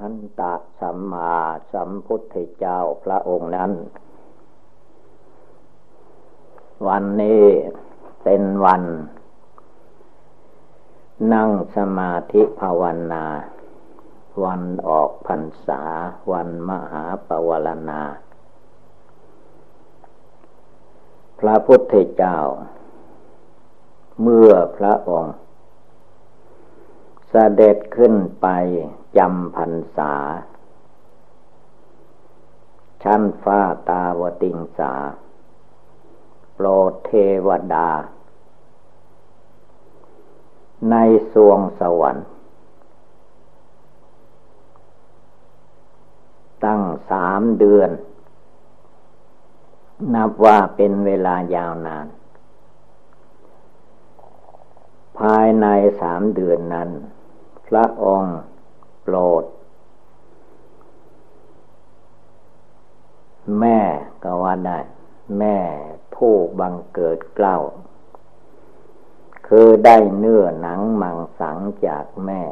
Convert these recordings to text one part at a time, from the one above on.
หันตสัมมาสัมพุทธเจ้าพระองค์นั้น วันนี้เป็นวัน นั่งสมาธิภาวนา วันออกพรรษา วันมหาปวารณา พระพุทธเจ้า เมื่อพระองค์เสด็จขึ้นไป จำพรรษา ชั้นฟ้าตาวติงสา โปรดเทวดา ในสวงสวรรค์ ตั้งสามเดือน นับว่าเป็นเวลายาวนาน ภายในสามเดือนนั้น พระองค์ โปรด แม่ก็ว่าได้ แม่ผู้บังเกิดเกล้า คือได้เนื้อหนังมังสังจากแม่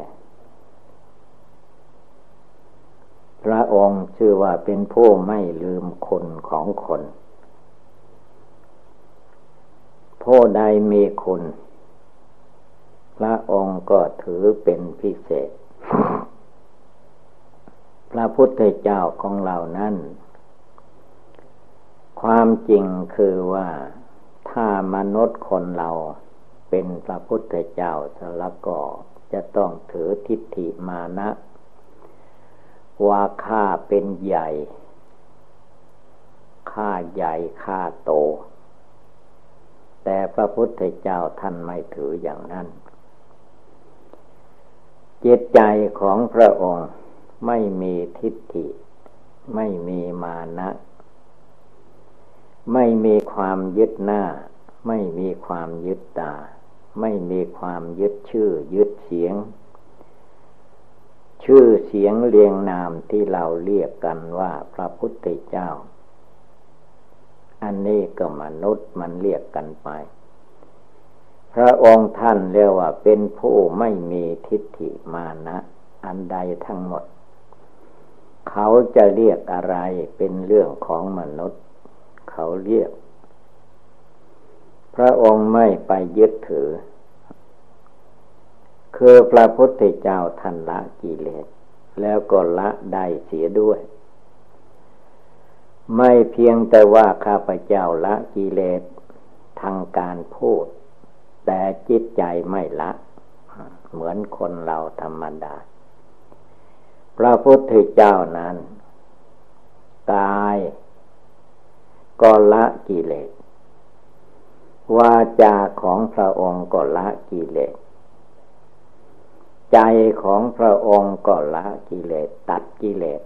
พระองค์ชื่อว่าเป็นผู้ไม่ลืมคนของคนผู้ใดมีคุณพระองค์ก็ถือเป็นพิเศษ พระพุทธเจ้าของเรานั้น ความจริงคือว่าถ้ามนุษย์คนเราเป็นพระพุทธเจ้าสละก็จะต้องถือทิฏฐิมานะว่าข้าเป็นใหญ่ ข้าใหญ่ข้าโต แต่พระพุทธเจ้าท่านไม่ถืออย่างนั้น จิตใจของพระองค์ ไม่มีทิฏฐิ ไม่มีมานะ ไม่มีความยึดหน้า ไม่มีความยึดตา ไม่มีความยึดชื่อ ยึดเสียง ชื่อเสียงเรียงนามที่เราเรียกกันว่าพระพุทธเจ้า อันนี้ก็มนุษย์มันเรียกกันไปพระองค์ท่านเรียกว่าเป็นผู้ไม่มีทิฏฐิมานะ อันใดทั้งหมด เขาจะเรียกอะไรเป็นเรื่องของมนุษย์ เขาเรียก พระองค์ไม่ไปยึดถือ คือพระพุทธเจ้าท่านละกิเลส แล้วก็ละได้เสียด้วย ไม่เพียงแต่ว่าข้าพเจ้าละกิเลสทางการพูด แต่จิตใจไม่ละ เหมือนคนเราธรรมดา พระพุทธเจ้านั้นกายก็ละกิเลสวาจาของพระองค์ก็ละกิเลสใจของพระองค์ก็ละกิเลสตัดกิเลส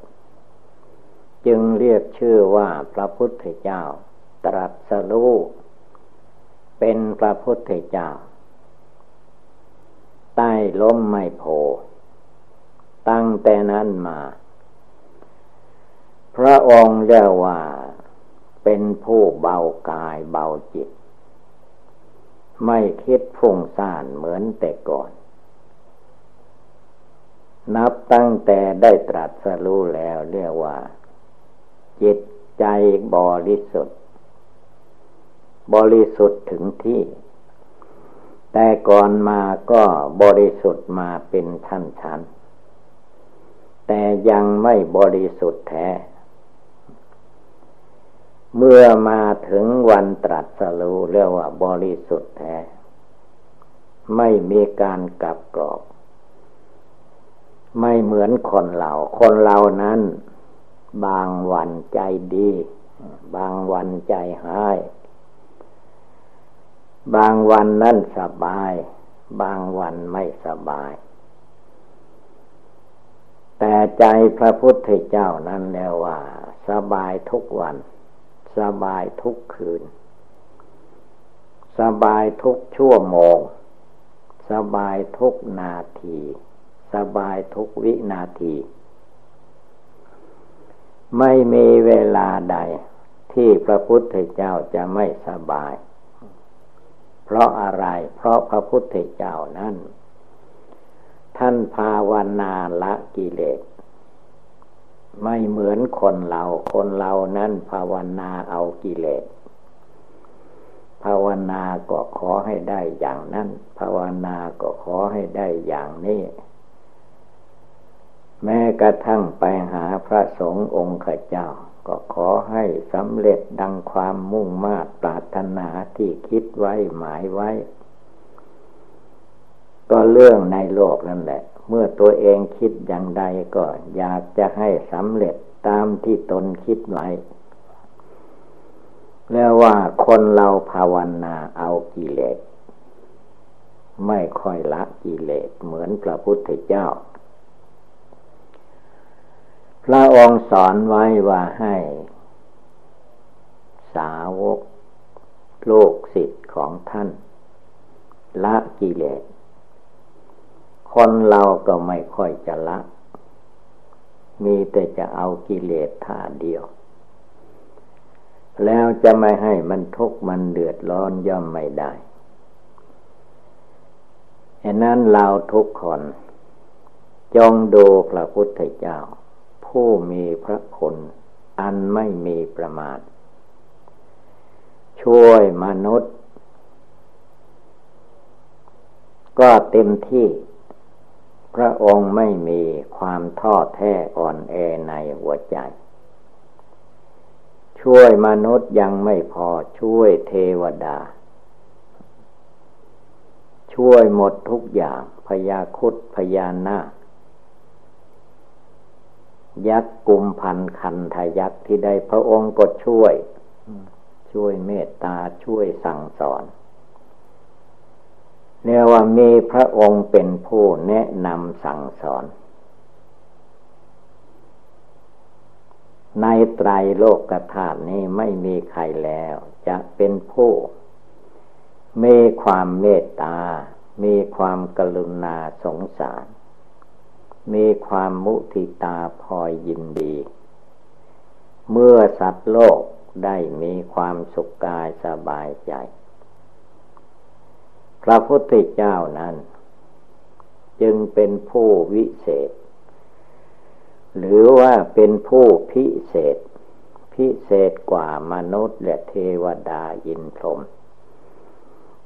จึงเรียกชื่อว่าพระพุทธเจ้า ตรัสรู้เป็นพระพุทธเจ้า ใต้ล้มไม่โพ ตั้งแต่นั้นมา พระองค์เรียกว่าเป็นผู้เบากายเบาจิต ไม่คิดฟุ้งซ่านเหมือนแต่ก่อน นับตั้งแต่ได้ตรัสรู้แล้วเรียกว่า จิตใจบริสุทธิ์ บริสุทธิ์ถึงที่ แต่ก่อนมาก็บริสุทธิ์มาเป็นชั้นชั้น แต่ยังไม่บริสุทธิ์แท้ เมื่อมาถึงวันตรัสรู้เรียกว่าบริสุทธิ์แท้ ไม่มีการกลับกรอก ไม่เหมือนคนเราคนเรานั้น บางวันใจดี บางวันใจหายบางวันนั่นสบาย บางวันไม่สบาย แต่ใจพระพุทธเจ้านั้นแล้วว่า สบายทุกวัน สบายทุกคืน สบายทุกชั่วโมง สบายทุกนาที สบายทุกวินาที ไม่มีเวลาใดที่พระพุทธเจ้าจะไม่สบาย เพราะอะไร เพราะพระพุทธเจ้านั้น ท่านภาวนาละกิเลส ไม่เหมือนคนเรา คนเรานั้นภาวนาเอากิเลส ภาวนาก็ขอให้ได้อย่างนั้น ภาวนาก็ขอให้ได้อย่างนี้ แม้กระทั่งไปหาพระสงฆ์องค์ข้าเจ้า ก็ขอให้สำเร็จดังความมุ่งมา่ปรารถนาที่คิดไว้หมายไว้ ก็เรื่องในโลกนั่นแหละ เมื่อตัวเองคิดอย่างใดก็อยากจะให้สำเร็จตามที่ตนคิดไว้แล้วว่าคนเราภาวนาเอากิเลสไม่ค่อยละกิเลสเหมือนพระพุทธเจ้า พระองค์สอนไว้ว่าให้ สาวกโลกสิทธิ์ของท่าน ละกิเลส คนเราก็ไม่ค่อยจะละ มีแต่จะเอากิเลสท่าเดียว แล้วจะไม่ให้มันทุกข์มันเดือดร้อนย่อมไม่ได้ฉะนั้นเราทุกคน จงดูพระพุทธเจ้า ผู้มีพระคุณอันไม่มีประมาณช่วยมนุษย์ ก็เต็มที่ พระองค์ไม่มีความท้อแท้อ่อนแอในหัวใจ ช่วยมนุษย์ยังไม่พอช่วยเทวดา ช่วยหมดทุกอย่างพยาคุดพยานายักษ์กุมพันคันทยักษ์ที่ใดพระองค์ก็ช่วย ช่วยเมตตาช่วยสั่งสอน เรียกว่ามีพระองค์เป็นผู้แนะนำสั่งสอน ในไตรโลกธาตุนี้ไม่มีใครแล้ว จะเป็นผู้ มีความเมตตา มีความกรุณาสงสาร มีความมุทิตาพอยินดี เมื่อสัตว์โลกได้มีความสุขกายสบายใจ พระพุทธเจ้านั้น จึงเป็นผู้วิเศษ หรือว่าเป็นผู้พิเศษ พิเศษกว่ามนุษย์และเทวดายินพรม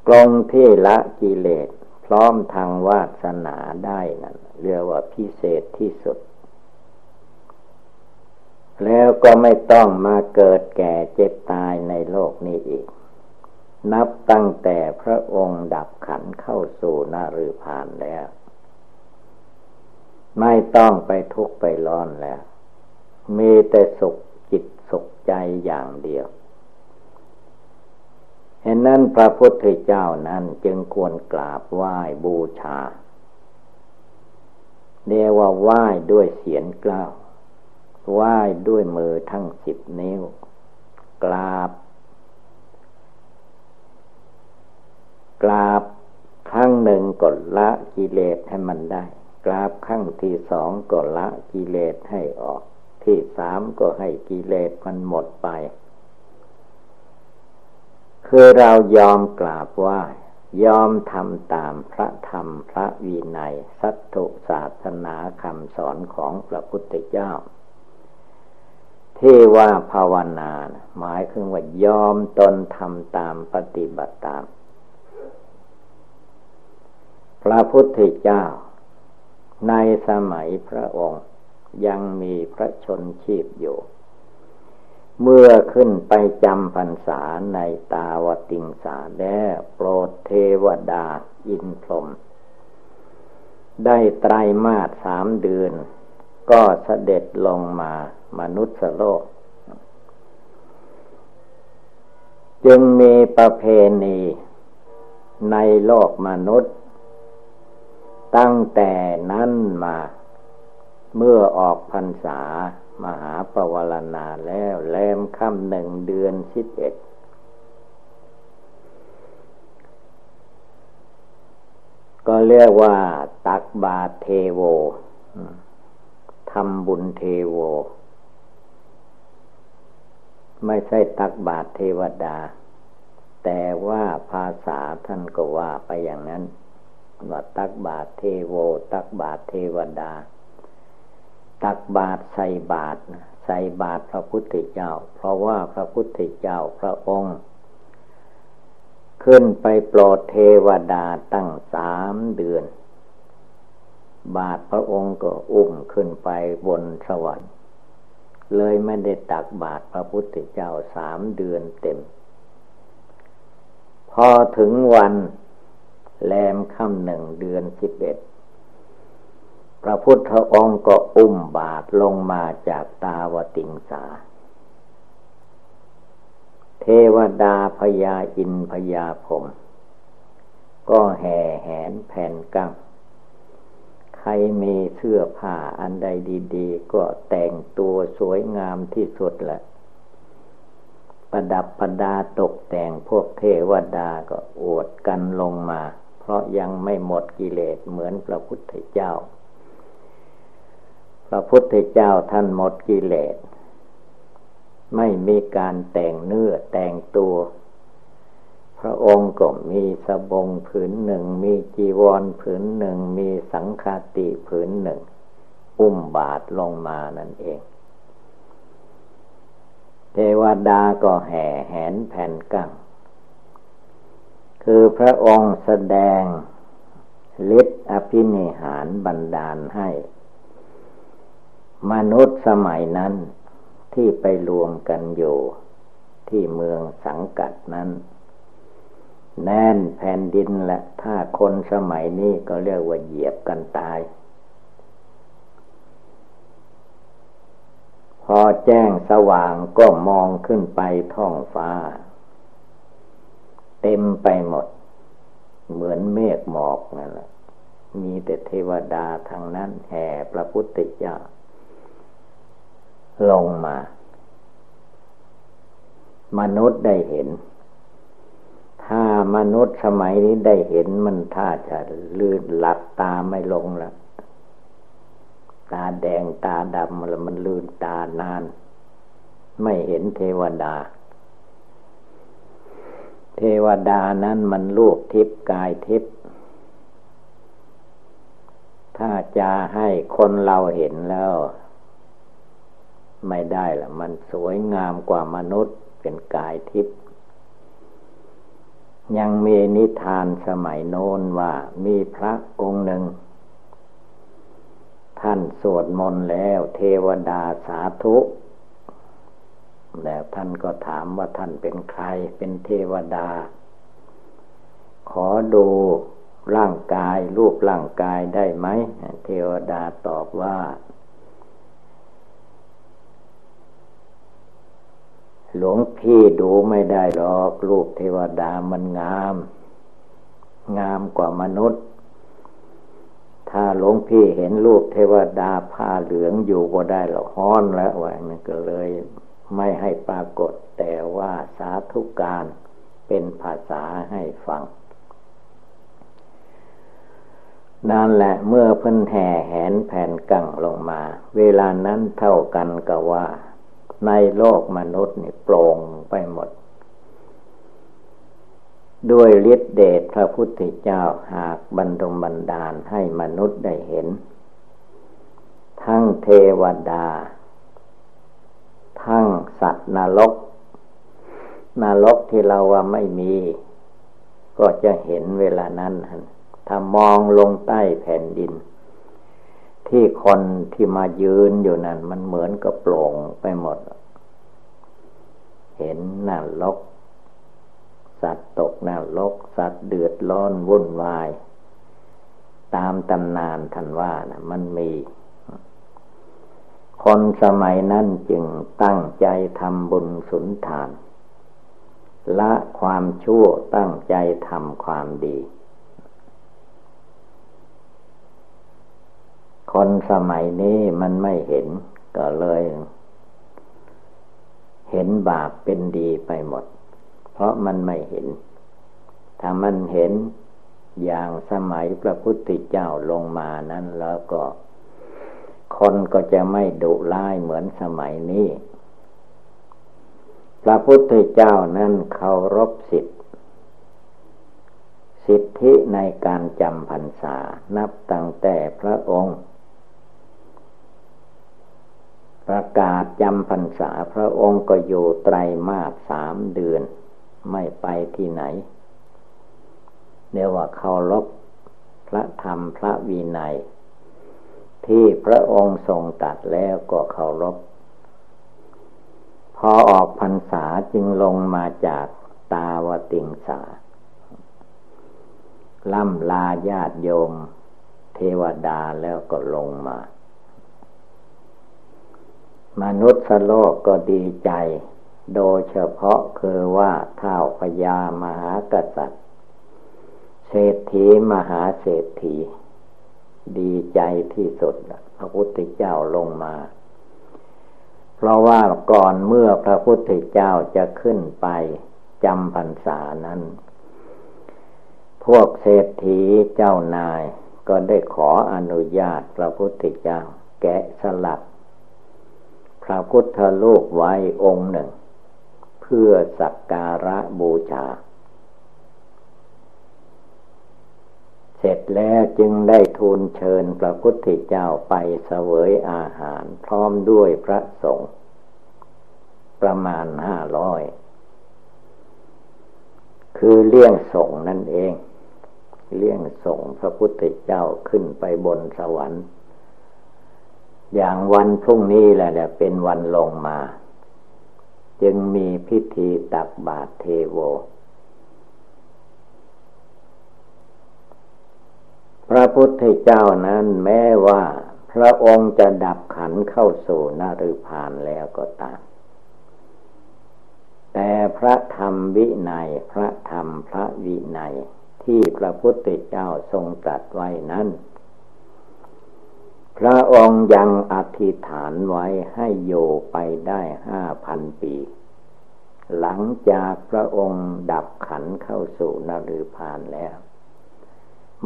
กลงที่ละกิเลสพร้อมทางวาสนาได้นั่นเรียกว่าพิเศษที่สุด แล้วก็ไม่ต้องมาเกิดแก่เจ็บตายในโลกนี้อีก นับตั้งแต่พระองค์ดับขันเข้าสู่นารือพานแล้ว ไม่ต้องไปทุกข์ไปร้อนแล้ว มีแต่สุขจิตสุขใจอย่างเดียวเห็นนั้นพระพุทธเจ้านั้นจึงควรกราบไหว้บูชาเรียกว่าไหว้ด้วยเสียงกล้าวไหว้ด้วยมือทั้งสิบนิ้ว กราบ กราบครั้งหนึ่งกดละกิเลสให้มันได้ กราบครั้งที่สองก็ละกิเลสให้ออก ที่สามก็ให้กิเลสมันหมดไป คือเรายอมกราบว่ายอมทำตามพระธรรมพระวินัย สัตถุศาสนาคำสอนของพระพุทธเจ้า ที่ว่าภาวนา หมายคือว่ายอมตนทำตามปฏิบัติตาม พระพุทธเจ้า ในสมัยพระองค์ยังมีพระชนชีพอยู่ เมื่อขึ้นไปจำพรรษาในตาวติงสาแล้วโปรดเทวดาอินพรม ได้ไตรมาสสามเดือน ก็เสด็จลงมามนุษย์โลก จึงมีประเพณีในโลกมนุษย์ ตั้งแต่นั้นมา เมื่อออกพรรษามหาปวารณาแล้วแลมค่ำหนึ่งเดือนสิบเอ็ดก็เรียกว่า ตักบาเทโวทำบุญเทโว ไม่ใช่ตักบาทเทวดา แต่ว่าภาษาท่านก็ว่าไปอย่างนั้น ว่าตักบาทเทโว ตักบาทเทวดา ตักบาตรใส่บาตรใส่บาตรพระพุทธเจ้า เพราะว่าพระพุทธเจ้าพระองค์ ขึ้นไปโปรดเทวดาตั้งสามเดือน บาทพระองค์ก็อุ้มขึ้นไปบนสวรรค์ เลยไม่ได้ตักบาทพระพุทธเจ้าสามเดือนเต็ม พอถึงวัน แรมค่ำหนึ่งเดือนสิบเอ็ดพระพุทธองค์ก็อุ้มบาทลงมาจากตาวติงสา เทวดาพญาอินพญาผมก็แห่แหนแผ่นกังใครมีเสื้อผ้าอันใดดี ๆ ก็แต่งตัวสวยงามที่สุดแหละประดับประดาตกแต่งพวกเทวดาก็อวดกันลงมา เพราะยังไม่หมดกิเลสเหมือนพระพุทธเจ้า พระพุทธเจ้าท่านหมดกิเลส ไม่มีการแต่งเนื้อแต่งตัว พระองค์ก็มีสบงผืนหนึ่ง มีจีวรผืนหนึ่ง มีสังฆาติผืนหนึ่ง อุ้มบาทลงมานั่นเองเทวดาก็แห่แหนแผ่นกั้ง คือพระองค์แสดงฤทธิอภินิหารบันดาลให้ มนุษย์สมัยนั้นที่ไปรวมกันอยู่ที่เมืองสังกัดนั้น แน่นแผ่นดินและถ้าคนสมัยนี้ก็เรียกว่าเหยียบกันตาย พอแจ้งสว่างก็มองขึ้นไปท้องฟ้า เต็มไปหมด เหมือนเมฆหมอกนั่นแหละมีแต่เทวดาทางนั้นแห่พระพุทธเจ้าลงมา มนุษย์ได้เห็น ถ้ามนุษย์สมัยนี้ได้เห็นมันท่าจะลืนหลับตาไม่ลงล้วตาแดงตาดำแล้วมันลืนตานาน ไม่เห็นเทวดา เทวดานั้นมันรูปทิพย์กายทิพย์ถ้าจะให้คนเราเห็นแล้ว ไม่ได้ละมันสวยงามกว่ามนุษย์เป็นกายทิพย์ยังมีนิทานสมัยโน้นว่ามีพระองค์หนึ่ง ท่านสวดมนต์แล้วเทวดาสาธุ แล้วท่านก็ถามว่าท่านเป็นใคร เป็นเทวดา ขอดูร่างกาย รูปร่างกายได้ไหม เทวดาตอบว่า หลวงพี่ดูไม่ได้หรอก รูปเทวดามันงาม งามกว่ามนุษย์ ถ้าหลวงพี่เห็นรูปเทวดาผ้าเหลืองอยู่ก็ได้หรอกฮ้อนแล้วไว้มันก็เลย ไม่ให้ปรากฏแต่ว่าสาธุการเป็นภาษาให้ฟัง นั่นแหละเมื่อพ้นแห่แหนแผ่นกั่งลงมา เวลานั้นเท่ากันกับว่า ในโลกมนุษย์นี่โปร่งไปหมด ด้วยฤทธิเดชพระพุทธเจ้าหากบรรดมบันดาลให้มนุษย์ได้เห็น ทั้งเทวดา ทั้งสัตว์นรกนรกที่เราว่าไม่มี ก็จะเห็นเวลานั้น ถ้ามองลงใต้แผ่นดิน ที่คนที่มายืนอยู่นั่น มันเหมือนกับโปร่งไปหมด เห็นนรกสัตว์ตกนรกสัตว์เดือดร้อนวุ่นวาย ตามตำนานทันว่านะมันมี คนสมัยนั้นจึงตั้งใจทำบุญสุนทาน ละความชั่วตั้งใจทำความดี คนสมัยนี้มันไม่เห็นก็เลย เห็นบาปเป็นดีไปหมด เพราะมันไม่เห็น ถ้ามันเห็นอย่างสมัยพระพุทธเจ้าลงมานั้นแล้วก็ คนก็จะไม่ดุร้ายเหมือนสมัยนี้ พระพุทธเจ้านั้นเคารพสิทธิสิทธิในการจำพรรษา นับตั้งแต่พระองค์ ประกาศจำพรรษาพระองค์ก็อยู่ไตรมาสสามเดือน ไม่ไปที่ไหนเรียกว่าเคารพพระธรรมพระวินัย ที่พระองค์ทรงตัดแล้วก็เคารพ พอออกพรรษาจึงลงมาจากตาวติงสา ล่ำลาญาติโยม เทวดาแล้วก็ลงมา มนุษย์โลกก็ดีใจ โดยเฉพาะคือว่าเท่าพญามหากษัตริย์ เศรษฐีมหาเศรษฐี ดีใจที่สุดพระพุทธเจ้าลงมา เพราะว่าก่อนเมื่อพระพุทธเจ้าจะขึ้นไปจำพรรษานั้น พวกเศรษฐีเจ้านายก็ได้ขออนุญาตพระพุทธเจ้า แกะสลักพระพุทธรูปไว้องค์หนึ่ง เพื่อสักการะบูชา เส ร็จแล้วจึงได้ทูลเชิญพระพุทธเจ้าไปเสวยอาหาร พร้อมด้วยพระสงฆ์ประมาณห้าร้อยคือเลี้ยงสงนั่นเอง เลี้ยงส่งพระพุทธเจ้าขึ้นไปบนสวรรค์ อย่างวันพรุ่งนี้แหละเนี่ยเป็นวันลงมา จึงมีพิธีตักบาตรเทโว พระพุทธเจ้านั้นแม้ว่า พระองค์จะดับขันเข้าสู่นรุพานแล้วก็ตาม แต่พระธรรมวินัยพระธรรมพระวินัยที่พระพุทธเจ้าทรงตรัสไว้นั้น พระองค์ยังอธิษฐานไว้ให้อยู่ไปได้ห้าพันปี หลังจากพระองค์ดับขันเข้าสู่นรุพานแล้ว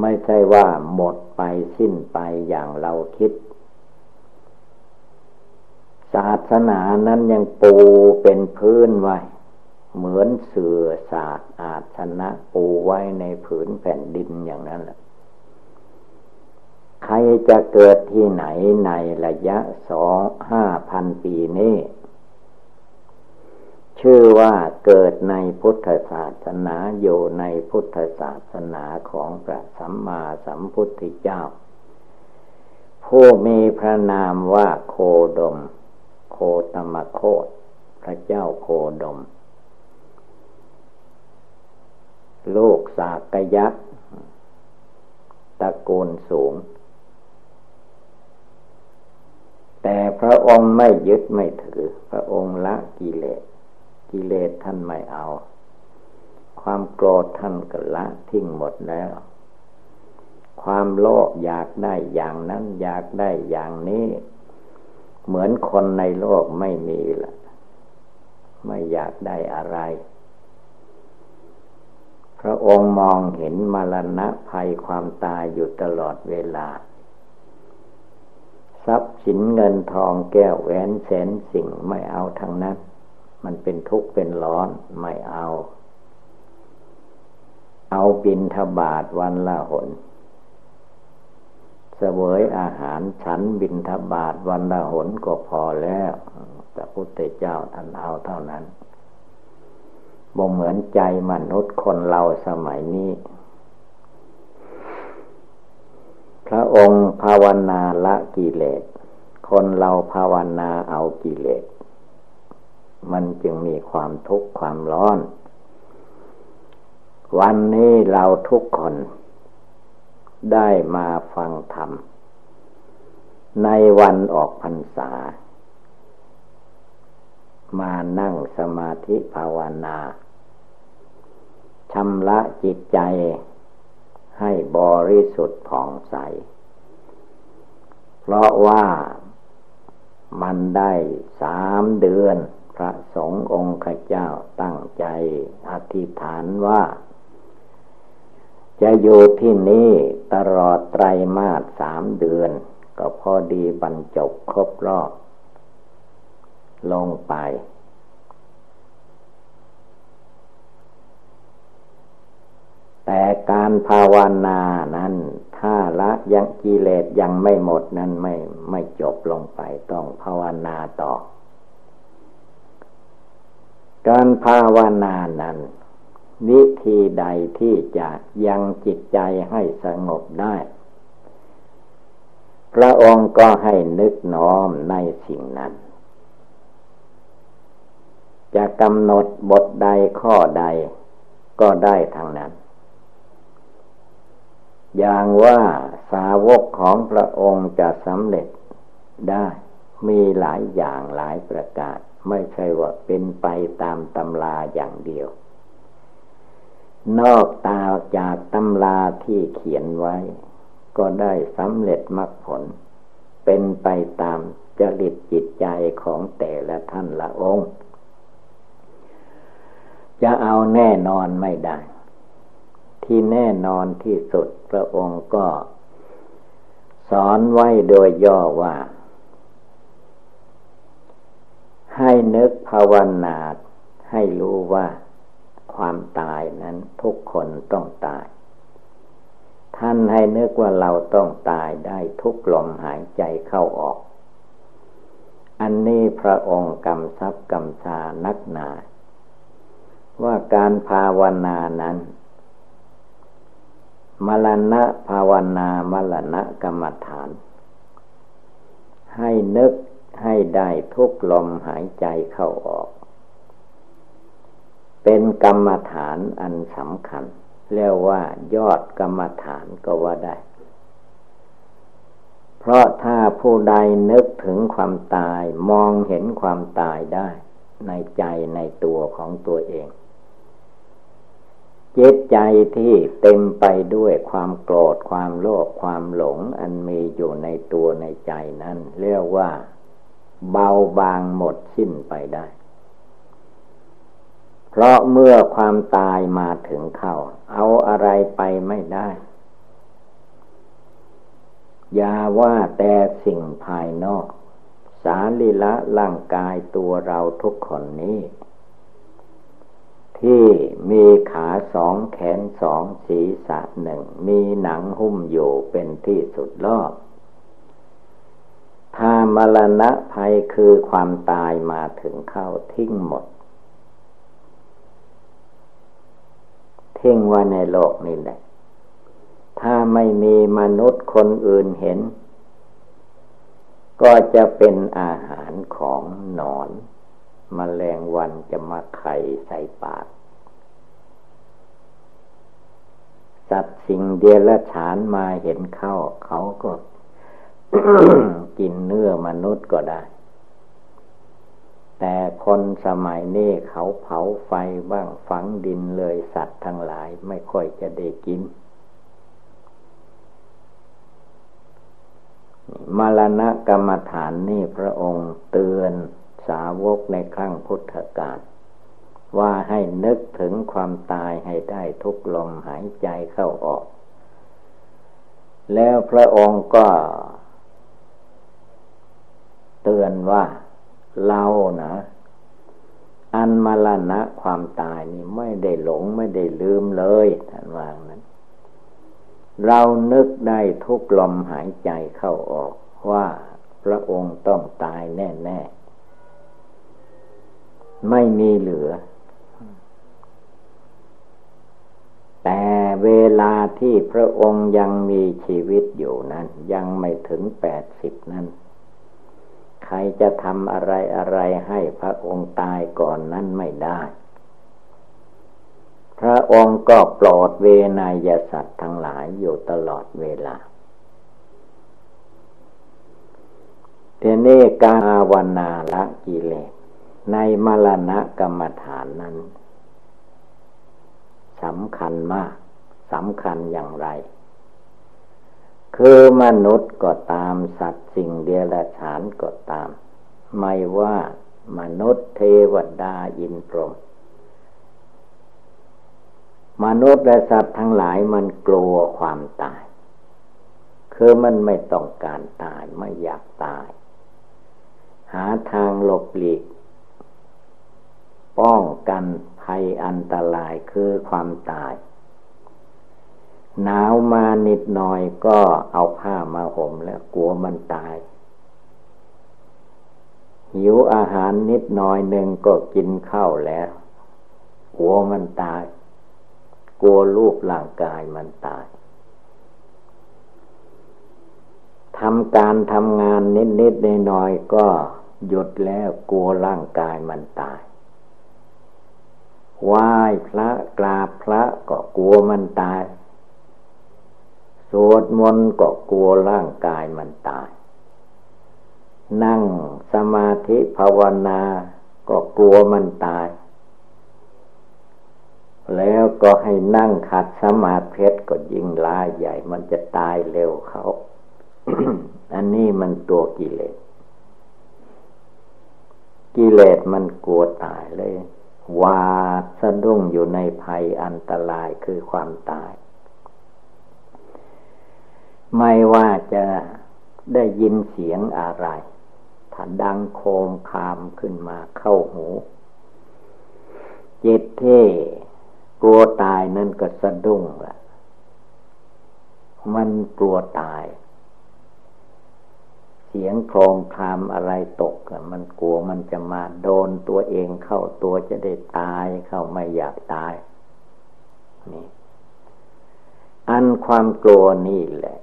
ไม่ใช่ว่าหมดไปสิ้นไปอย่างเราคิด ศาสนานั้นยังปูเป็นพื้นไว้ เหมือนเสือศาสตร์อาชนะปูไว้ในผืนแผ่นดินอย่างนั้นแหละใครจะเกิดที่ไหนในระยะสองห้าพันปีนี้ ชื่อว่าเกิดในพุทธศาสนาอยู่ในพุทธศาสนาของพระสัมมาสัมพุทธเจ้า ผู้มีพระนามว่าโคดม โคตมโคตพระเจ้าโคดม โลกสากยะตะโกนสูง แต่พระองค์ไม่ยึดไม่ถือ พระองค์ละกิเลส กิเลสท่านไม่เอา ความโกรธท่านก็ละทิ้งหมดแล้ว ความโลภอยากได้อย่างนั้นอยากได้อย่างนี้ เหมือนคนในโลกไม่มีละไม่อยากได้อะไร พระองค์มองเห็นมรณะภัยความตายอยู่ตลอดเวลาทรัพย์สินเงินทองแก้วแหวนแสนสิ่งไม่เอาทั้งนั้น มันเป็นทุกข์เป็นร้อนไม่เอา เอาบินทบาทวันละหนเสวยอาหารฉันบินทบาทวันละหนก็พอแล้วพระพุทธเจ้าท่านเอาเท่านั้นบ่เหมือนใจมนุษย์คนเราสมัยนี้ พระองค์ภาวนาละกิเลส คนเราภาวนาเอากิเลส มันจึงมีความทุกข์ความร้อน วันนี้เราทุกคน ได้มาฟังธรรม ในวันออกพรรษา มานั่งสมาธิภาวนาชำระจิตใจให้บริสุทธิ์ผ่องใส เพราะว่ามันได้สามเดือน ระสงฆ์องค์ข้าเจ้าตั้งใจอธิษฐานว่า จะอยู่ที่นี่ตลอดไตรมาสสามเดือน ก็พอดีบรรจบครบรอบ ลงไป แต่การภาวนานั้น ถ้าละยังกิเลสยังไม่หมดนั้นไม่ไม่จบลงไปต้องภาวนาต่อ การภาวนานั้น วิธีใดที่จะยังจิตใจให้สงบได้ พระองค์ก็ให้นึกน้อมในสิ่งนั้น จะกำหนดบทใดข้อใดก็ได้ทางนั้น อย่างว่าสาวกของพระองค์จะสำเร็จได้มีหลายอย่างหลายประกาศ ไม่ใช่ว่าเป็นไปตามตำราอย่างเดียว นอกตาจากตำราที่เขียนไว้ ก็ได้สำเร็จมรรคผล เป็นไปตามจริตจิตใจของแต่ละท่านละองค์ จะเอาแน่นอนไม่ได้ ที่แน่นอนที่สุดพระองค์ก็ สอนไว้โดยย่อว่า ให้นึกภาวนาให้รู้ว่าความตายนั้นทุกคนต้องตาย ท่านให้นึกว่าเราต้องตายได้ทุกลมหายใจเข้าออก อันนี้พระองค์กำซับกำชานักหนา ว่าการภาวนานั้นมรณะภาวนามรณะกรรมฐาน ให้นึก ให้ได้ทุกลมหายใจเข้าออก เป็นกรรมฐานอันสำคัญ เรียกว่ายอดกรรมฐานก็ว่าได้ เพราะถ้าผู้ใดนึกถึงความตายมองเห็นความตายได้ ในใจในตัวของตัวเองจิตใจที่เต็มไปด้วยความโกรธความโลภความหลงอันมีอยู่ในตัวในใจนั้น เรียกว่า เบาบางหมดสิ้นไปได้ เพราะเมื่อความตายมาถึงเข้า เอาอะไรไปไม่ได้ อย่าว่าแต่สิ่งภายนอก สาลีละร่างกายตัวเราทุกคนนี้ ที่มีขาสองแขนสองศีรษะหนึ่ง มีหนังหุ้มอยู่เป็นที่สุดรอบ ถ้ามรณะภัยคือความตายมาถึงเข้าทิ้งหมด ทิ้งไว้ในโลกนี่แหละ ถ้าไม่มีมนุษย์คนอื่นเห็น ก็จะเป็นอาหารของหนอนมแมลงวันจะมาไข่ใส่ปากสัตว์สิ่งเดียรฉานมาเห็นเข้า เขาก็ กินเนื้อมนุษย์ก็ได้ แต่คนสมัยนี้เขาเผาไฟบ้างฝังดินเลยสัตว์ทั้งหลายไม่ค่อยจะได้กิน มรณะกรรมฐานนี่พระองค์เตือนสาวกในครั้งพุทธกาลว่าให้นึกถึงความตายให้ได้ทุกลมหายใจเข้าออก แล้วพระองค์ก็ เตือนว่าเรานะ อันมรณะความตายนี่ไม่ได้หลงไม่ได้ลืมเลยท่านว่านั้น เรานึกได้ทุกลมหายใจเข้าออกว่าพระองค์ต้องตายแน่ ๆ ไม่มีเหลือ แต่เวลาที่พระองค์ยังมีชีวิตอยู่นั้น ยังไม่ถึงแปดสิบนั้น ใครจะทำอะไรอะไรให้พระองค์ตายก่อนนั้นไม่ได้ พระองค์ก็ปลอดเวนยสัตว์ทั้งหลายอยู่ตลอดเวลาเทนี้กาวนาละกิเลสในมรณะกรรมฐานนั้นสำคัญมากสำคัญอย่างไร คือมนุษย์ก็ตามสัตว์สิ่งเดรัจฉานก็ตาม ไม่ว่ามนุษย์เทวดาอินพรหมมนุษย์และสัตว์ทั้งหลายมันกลัวความตาย คือมันไม่ต้องการตายไม่อยากตาย หาทางหลบหลีก ป้องกันภัยอันตรายคือความตาย หนาวมานิดหน่อยก็เอาผ้ามาห่มแล้วกลัวมันตาย หิวอาหารนิดหน่อยหนึ่งก็กินข้าวแล้วกลัวมันตาย กลัวรูปร่างกายมันตายทำการทำงานนิดนิดหน่อยๆก็หยุดแล้วกลัวร่างกายมันตายไหว้พระกราบพระก็กลัวมันตาย สวดมนต์ก็กลัวร่างกายมันตาย นั่งสมาธิภาวนาก็กลัวมันตาย แล้วก็ให้นั่งขัดสมาธิก็ยิ่งลายใหญ่มันจะตายเร็วเขา อันนี้มันตัวกิเลส กิเลสมันกลัวตายเลย วาดสะดุ้งอยู่ในภัยอันตรายคือความตาย ไม่ว่าจะได้ยินเสียงอะไร ถ้าดังโคมคามขึ้นมาเข้าหู จิตเท่กลัวตายนั่นก็สะดุ้งละมันกลัวตาย เสียงโครงครามอะไรตกมันกลัวมันจะมาโดนตัวเองเข้าตัวจะได้ตายเข้าไม่อยากตายนี่อันความกลัวนี่แหละ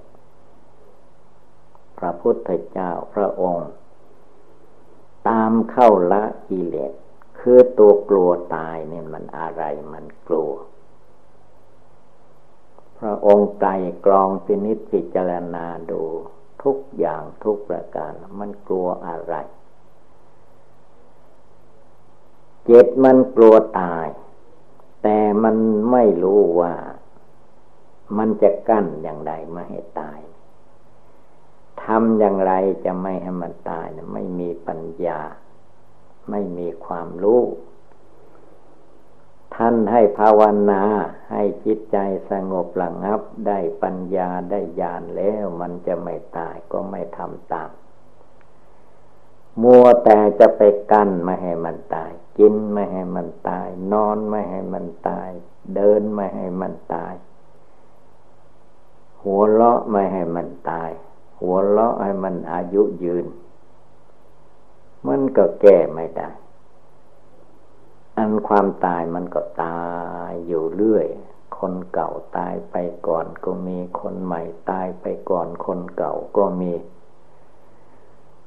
พระพุทธเจ้าพระองค์ ตามเข้าละกิเลสคือตัวกลัวตายเนี่ยมันอะไรมันกลัว พระองค์ไตรกรองพินิจพิจารณาดูทุกอย่างทุกประการมันกลัวอะไรเจ็ดมันกลัวตาย แต่มันไม่รู้ว่า มันจะกั้นอย่างไรไม่ให้ตาย ทำอย่างไรจะไม่ให้มันตายไม่มีปัญญา ไม่มีความรู้ ท่านให้ภาวนา ให้จิตใจสงบระงับ ได้ปัญญาได้ญาณแล้ว มันจะไม่ตายก็ไม่ทำตาม มัวแต่จะไปกั้นไม่ให้มันตาย กินไม่ให้มันตาย นอนไม่ให้มันตาย เดินไม่ให้มันตาย หัวเลาะไม่ให้มันตาย หัวเลาะให้มันอายุยืน มันก็แก้ไม่ได้ อันความตายมันก็ตายอยู่เรื่อย คนเก่าตายไปก่อนก็มีคนใหม่ตายไปก่อนคนเก่าก็มี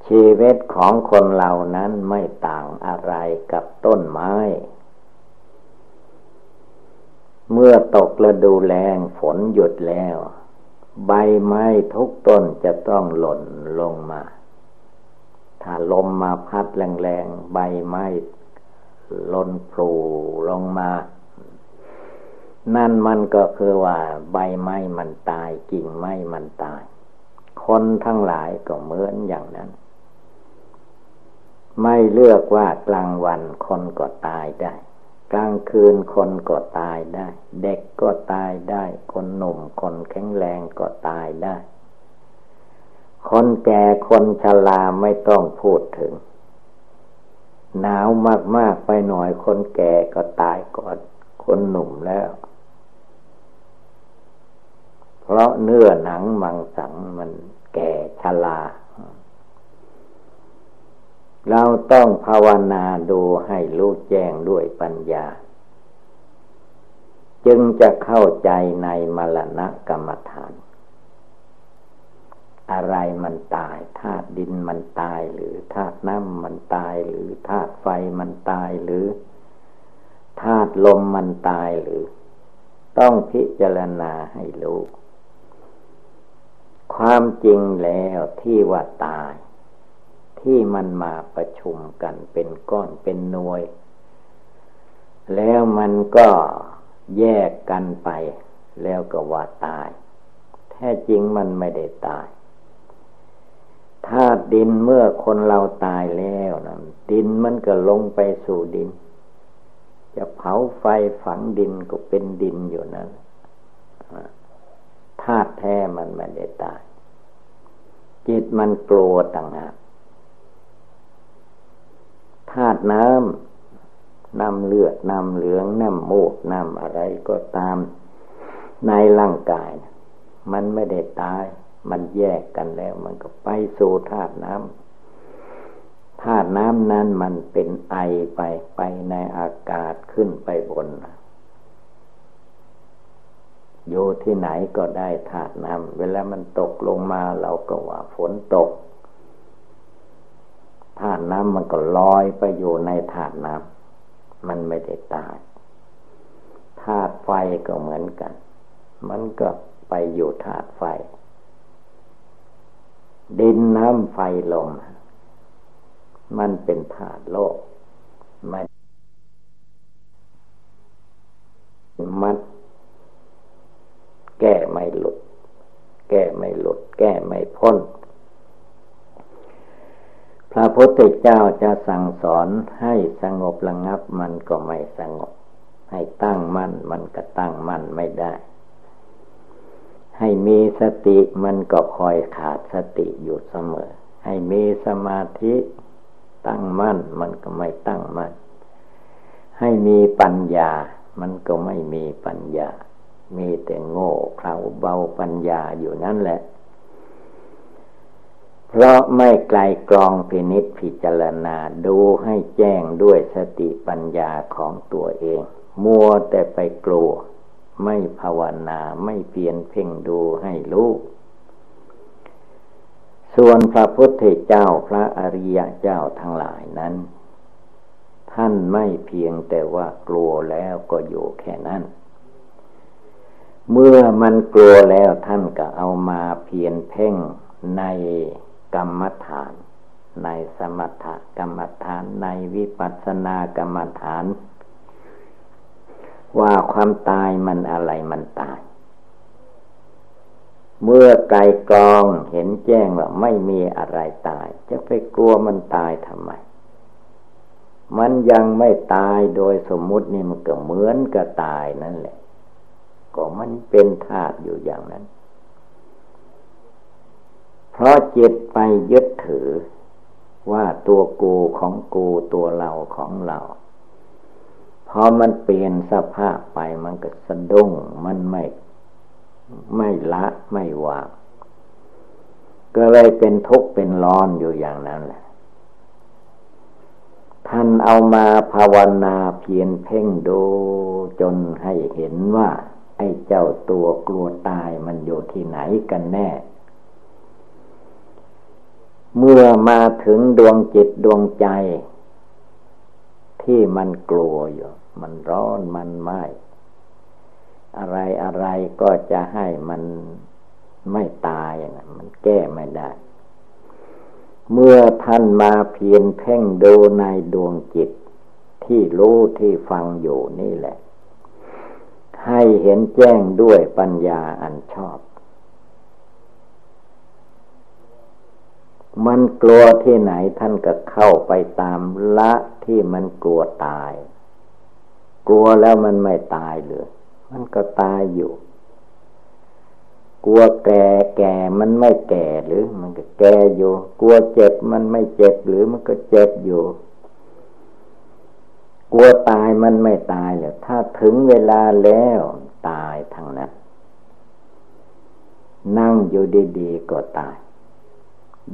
ชีวิตของคนเหล่านั้นไม่ต่างอะไรกับต้นไม้เมื่อตกฤดูแรงฝนหยุดแล้ว ใบไม้ทุกต้นจะต้องหล่นลงมา ถ้าลมมาพัดแรงๆ ใบไม้ล้นปลูลงมา นั่นมันก็คือว่า ใบไม้มันตายกิ่งไม้มันตาย คนทั้งหลายก็เหมือนอย่างนั้น ไม่เลือกว่ากลางวันคนก็ตายได้ กลางคืนคนก็ตายได้ เด็กก็ตายได้ คนหนุ่มคนแข็งแรงก็ตายได้ คนแก่คนชราไม่ต้องพูดถึง หนาวมากๆไปหน่อยคนแก่ก็ตายก่อนคนหนุ่มแล้ว เพราะเนื้อหนังมังสังมันแก่ชรา เราต้องภาวนาดูให้รู้แจ้งด้วยปัญญา จึงจะเข้าใจในมรณะกรรมฐาน อะไรมันตายธาตุดินมันตายหรือธาตุน้ำมันตายหรือธาตุไฟมันตายหรือธาตุลมมันตายหรือ ต้องพิจารณาให้รู้ ความจริงแล้วที่ว่าตาย ที่มันมาประชุมกันเป็นก้อนเป็นหน่วย แล้วมันก็แยกกันไป แล้วก็ว่าตาย แท้จริงมันไม่ได้ตายธาตุดินเมื่อคนเราตายแล้วนะดินมันก็ลงไปสู่ดิน จะเผาไฟฝังดินก็เป็นดินอยู่นั้นธาตุแท้มันไม่ได้ตาย จิตมันกลัวต่างหาก ธาตุน้ำน้ำเลือดน้ำเหลืองน้ำมูกน้ำอะไรก็ตามในร่างกาย มันไม่ได้ตาย มันแยกกันแล้ว มันก็ไปสู่ธาตุน้ำธาตุน้ำนั้นมันเป็นไอไปไปในอากาศขึ้นไปบนอยู่ที่ไหนก็ได้ธาตุน้ำเวลามันตกลงมาเราก็ว่าฝนตก ธาตุน้ำมันก็ลอยไปอยู่ในธาตุน้ำมันไม่ได้ตายธาตุไฟก็เหมือนกัน มันก็ไปอยู่ธาตุไฟ ดินน้ำไฟลมมันเป็นธาตุโลกไม่มัดแก้ไม่หลุด แก้ไม่หลุด แก้ไม่พ้น พระพุทธเจ้าจะสั่งสอนให้สงบระงับมันก็ไม่สงบ ให้ตั้งมั่นมันก็ตั้งมั่นไม่ได้ ให้มีสติมันก็คอยขาดสติอยู่เสมอ ให้มีสมาธิตั้งมั่นมันก็ไม่ตั้งมั่น ให้มีปัญญา มันก็ไม่มีปัญญา มีแต่โง่เขลาเบาปัญญาอยู่นั่นแหละ เพราะไม่ไกลกรองพินิษพิจารณาดูให้แจ้งด้วยสติปัญญาของตัวเอง มัวแต่ไปกลัว ไม่ภาวนาไม่เพียนเพ่งดูให้รู้ส่วนพระพุทธเจ้าพระอริยเจ้าทั้งหลายนั้น ท่านไม่เพียงแต่ว่ากลัวแล้วก็อยู่แค่นั้น เมื่อมันกลัวแล้วท่านก็เอามาเพียนเพ่งใน กรรมฐาน ในสมถกรรมฐานในวิปัสสนากรรมฐาน ว่าความตายมันอะไรมันตาย เมื่อไกลกรองเห็นแจ้งว่าไม่มีอะไรตาย จะไปกลัวมันตายทำไม มันยังไม่ตายโดยสมมุตินี่มันก็เหมือนกับตายนั่นแหละ ก็มันเป็นธาตุอยู่อย่างนั้น เพราะจิตไปยึดถือ ว่าตัวกูของกูตัวเราของเราพอมันเปลี่ยนสภาพไปมันก็สะดุ้งมันไม่ไม่ละไม่วางก็เลยเป็นทุกข์เป็นร้อนอยู่อย่างนั้นแหละ ท่านเอามาภาวนาเพียนเพ่งดูจนให้เห็นว่า ไอ้เจ้าตัวกลัวตายมันอยู่ที่ไหนกันแน่ เมื่อมาถึงดวงจิตดวงใจ ที่มันกลัวอยู่ มันร้อนมันไหมอะไรอะไรก็จะให้มันไม่ตายนะมันแก้ไม่ได้ เมื่อท่านมาเพียนเพ่งดูในดวงจิต ที่รู้ที่ฟังอยู่นี่แหละ ให้เห็นแจ้งด้วยปัญญาอันชอบ มันกลัวที่ไหนท่านก็เข้าไปตามละที่มันกลัวตาย กลัวแล้วมันไม่ตายเลยมันก็ตายอยู่ กลัวแก่แก่มันไม่แก่หรือ มันก็แก่อยู่ กลัวเจ็บมันไม่เจ็บหรือมันก็เจ็บอยู่ กลัวตายมันไม่ตายเลยถ้าถึงเวลาแล้วตายทั้งนั้น นั่งอยู่ดีๆก็ตาย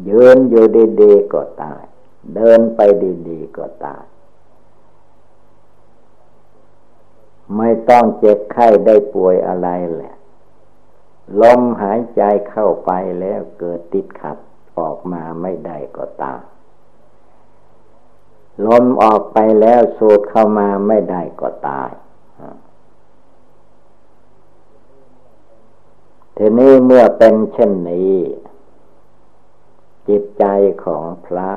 ยืนอยู่ดีๆก็ตาย เดินไปดีๆก็ตาย ไม่ต้องเจ็บไข้ได้ป่วยอะไรแหละลมหายใจเข้าไปแล้วเกิดติดขัดออกมาไม่ได้ก็ตายลมออกไปแล้วสูดเข้ามาไม่ได้ก็ตายทีนี้เมื่อเป็นเช่นนี้ จิตใจของพระ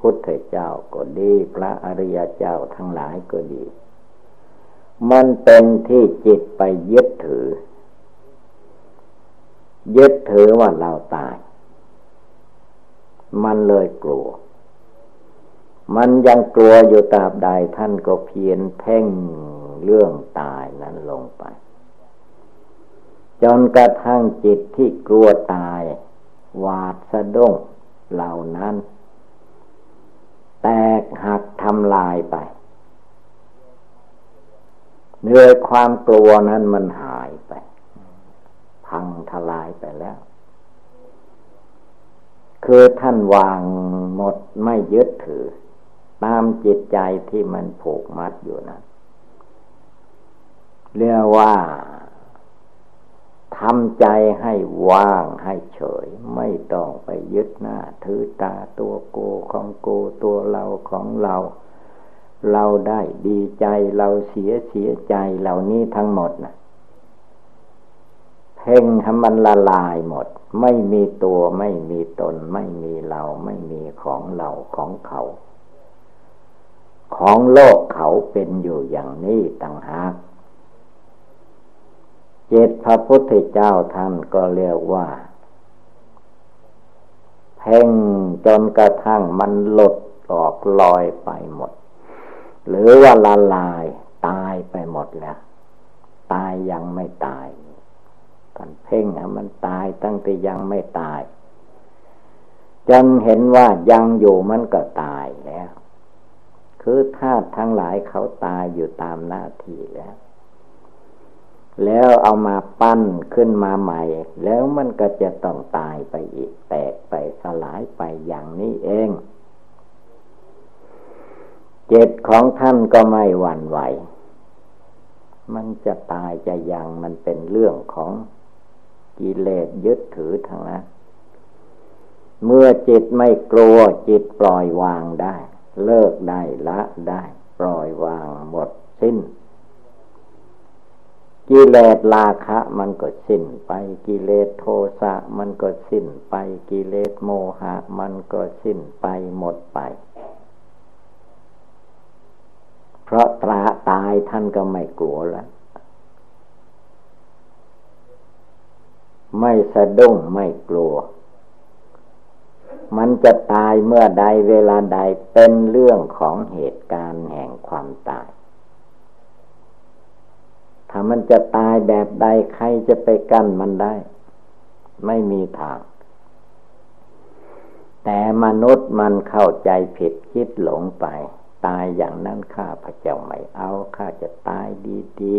พุทธเจ้าก็ดี พระอริยเจ้าทั้งหลายก็ดี มันเป็นที่จิตไปยึดถือ ยึดถือว่าเราตาย มันเลยกลัว มันยังกลัวอยู่ตราบใดท่านก็เพียนเพ่งเรื่องตายนั้นลงไป จนกระทั่งจิตที่กลัวตายวาดสะดุ้ง เหล่านั้น แตกหักทำลายไปเนื้อความกลัวนั้นมันหายไป พังทลายไปแล้ว คือท่านวางหมดไม่ยึดถือ ตามจิตใจที่มันผูกมัดอยู่นะเรียกว่า ทำใจให้ว่างให้เฉย ไม่ต้องไปยึดหน้า ถือตาตัวโกของโกตัวเราของเรา เราได้ดีใจเราเสียเสียใจเหล่านี้ทั้งหมดนะเพ่งให้มันละลายหมด ไม่มีตัวไม่มีตน ไม่มีเราไม่มีของเราของเขา ของโลกเขาเป็นอยู่อย่างนี้ต่างหาก เจตพระพุทธเจ้าท่านก็เรียกว่า เพ่งจนกระทั่งมันหลดออกลอยไปหมด หรือว่าละลายตายไปหมดแล้ว ตายยังไม่ตายท่านเพ่งมันตายตั้งแต่ยังไม่ตาย จนเห็นว่ายังอยู่มันก็ตายแล้ว คือธาตุทั้งหลายเขาตายอยู่ตามหน้าที่แล้ว แล้วเอามาปั้นขึ้นมาใหม่ แล้วมันก็จะต้องตายไปอีก แตกไปสลายไปอย่างนี้เอง เจตของท่านก็ไม่หวั่นไหว มันจะตายจะยังมันเป็นเรื่องของกิเลสยึดถือทางนั้นเมื่อจิตไม่กลัวจิตปล่อยวางได้ เลิกได้ละได้ ปล่อยวางหมดสิ้น กิเลสราคะมันก็สิ้นไป กิเลสโทสะมันก็สิ้นไป กิเลสโมหะ มันก็สิ้นไปหมดไป เพราะตราตายท่านก็ไม่กลัวแล้วไม่สะดุ้งไม่กลัว มันจะตายเมื่อใดเวลาใดเป็นเรื่องของเหตุการณ์แห่งความตาย ถ้ามันจะตายแบบใดใครจะไปกั้นมันได้ ไม่มีทาง แต่มนุษย์มันเข้าใจผิดคิดหลงไป ตายอย่างนั้นข้าพระเจ้าไม่เอาข้าจะตายดี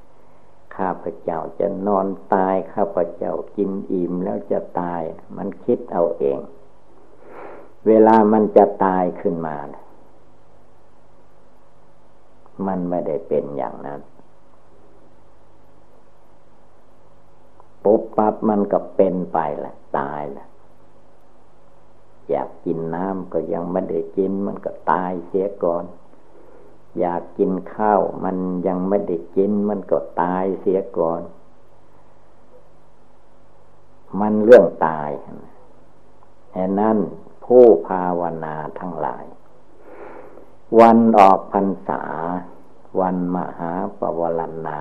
ๆข้าพระเจ้าจะนอนตายข้าพระเจ้ากินอิ่มแล้วจะตาย มันคิดเอาเอง เวลามันจะตายขึ้นมา มันไม่ได้เป็นอย่างนั้น ปุ๊บปั๊บมันก็เป็นไปแหละตายแหละอยากกินน้ำก็ยังไม่ได้กิน มันก็ตายเสียก่อน อยากกินข้าว มันยังไม่ได้กิน มันก็ตายเสียก่อน มันเรื่องตายแห่นั้นผู้ภาวนาทั้งหลาย วันออกพรรษา วันมหาปวารณา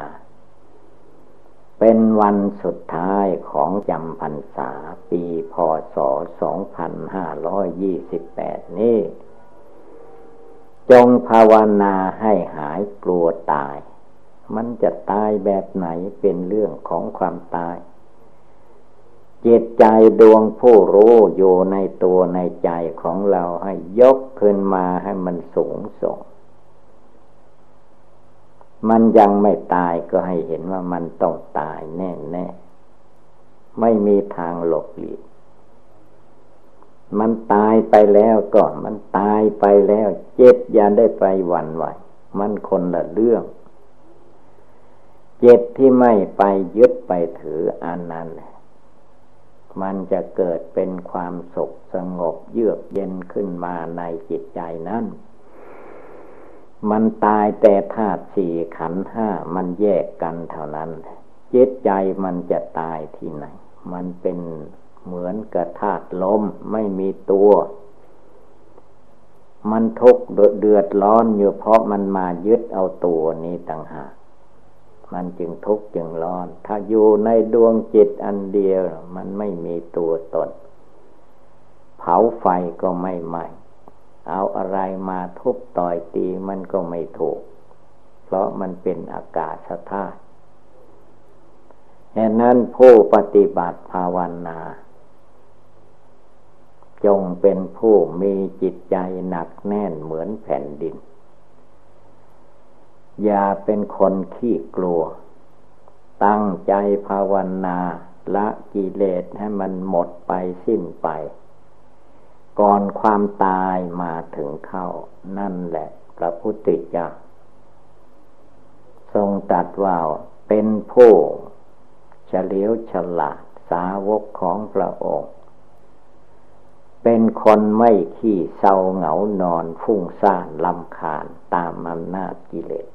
เป็นวันสุดท้ายของจำพรรษาปีพศ 2528 นี้ จงภาวนาให้หายกลัวตาย มันจะตายแบบไหนเป็นเรื่องของความตาย จิตใจดวงผู้รู้อยู่ในตัวในใจของเราให้ยกขึ้นมาให้มันสูงส่ง มันยังไม่ตายก็ให้เห็นว่ามันต้องตายแน่แน่ไม่มีทางหลบหลีกมันตายไปแล้วก็มันตายไปแล้ว เจ็บอย่าได้ไปหวั่นไหวมันคนละเรื่อง เจ็บที่ไม่ไปยึดไปถืออันนั้นมันจะเกิดเป็นความสุขสงบเยือกเย็นขึ้นมาในจิตใจนั้น มันตายแต่ธาตุสี่ขันห้ามันแยกกันเท่านั้นจิตใจมันจะตายที่ไหน มันเป็นเหมือนกระธาตุลมไม่มีตัว มันทุกข์เดือดร้อนอยู่เพราะมันมายึดเอาตัวนี้ต่างหากมันจึงทุกข์จึงร้อน ถ้าอยู่ในดวงจิตอันเดียว มันไม่มีตัวตน เผาไฟก็ไม่ไหม้ เอาอะไรมาทุบต่อยตีมันก็ไม่ถูก เพราะมันเป็นอากาศธาตุแห่นั้นผู้ปฏิบัติภาวนา จงเป็นผู้มีจิตใจหนักแน่นเหมือนแผ่นดิน อย่าเป็นคนขี้กลัว ตั้งใจภาวนาละกิเลสให้มันหมดไปสิ้นไป ก่อนความตายมาถึงเข้า นั่นแหละพระพุทธเจ้าทรงตัดว่าเป็นผู้เฉลียวฉลาดสาวกของพระองค์ เป็นคนไม่ขี้เศร้าเหงานอนฟุ้งซ่านลำคาญตามอำนาจกิเลส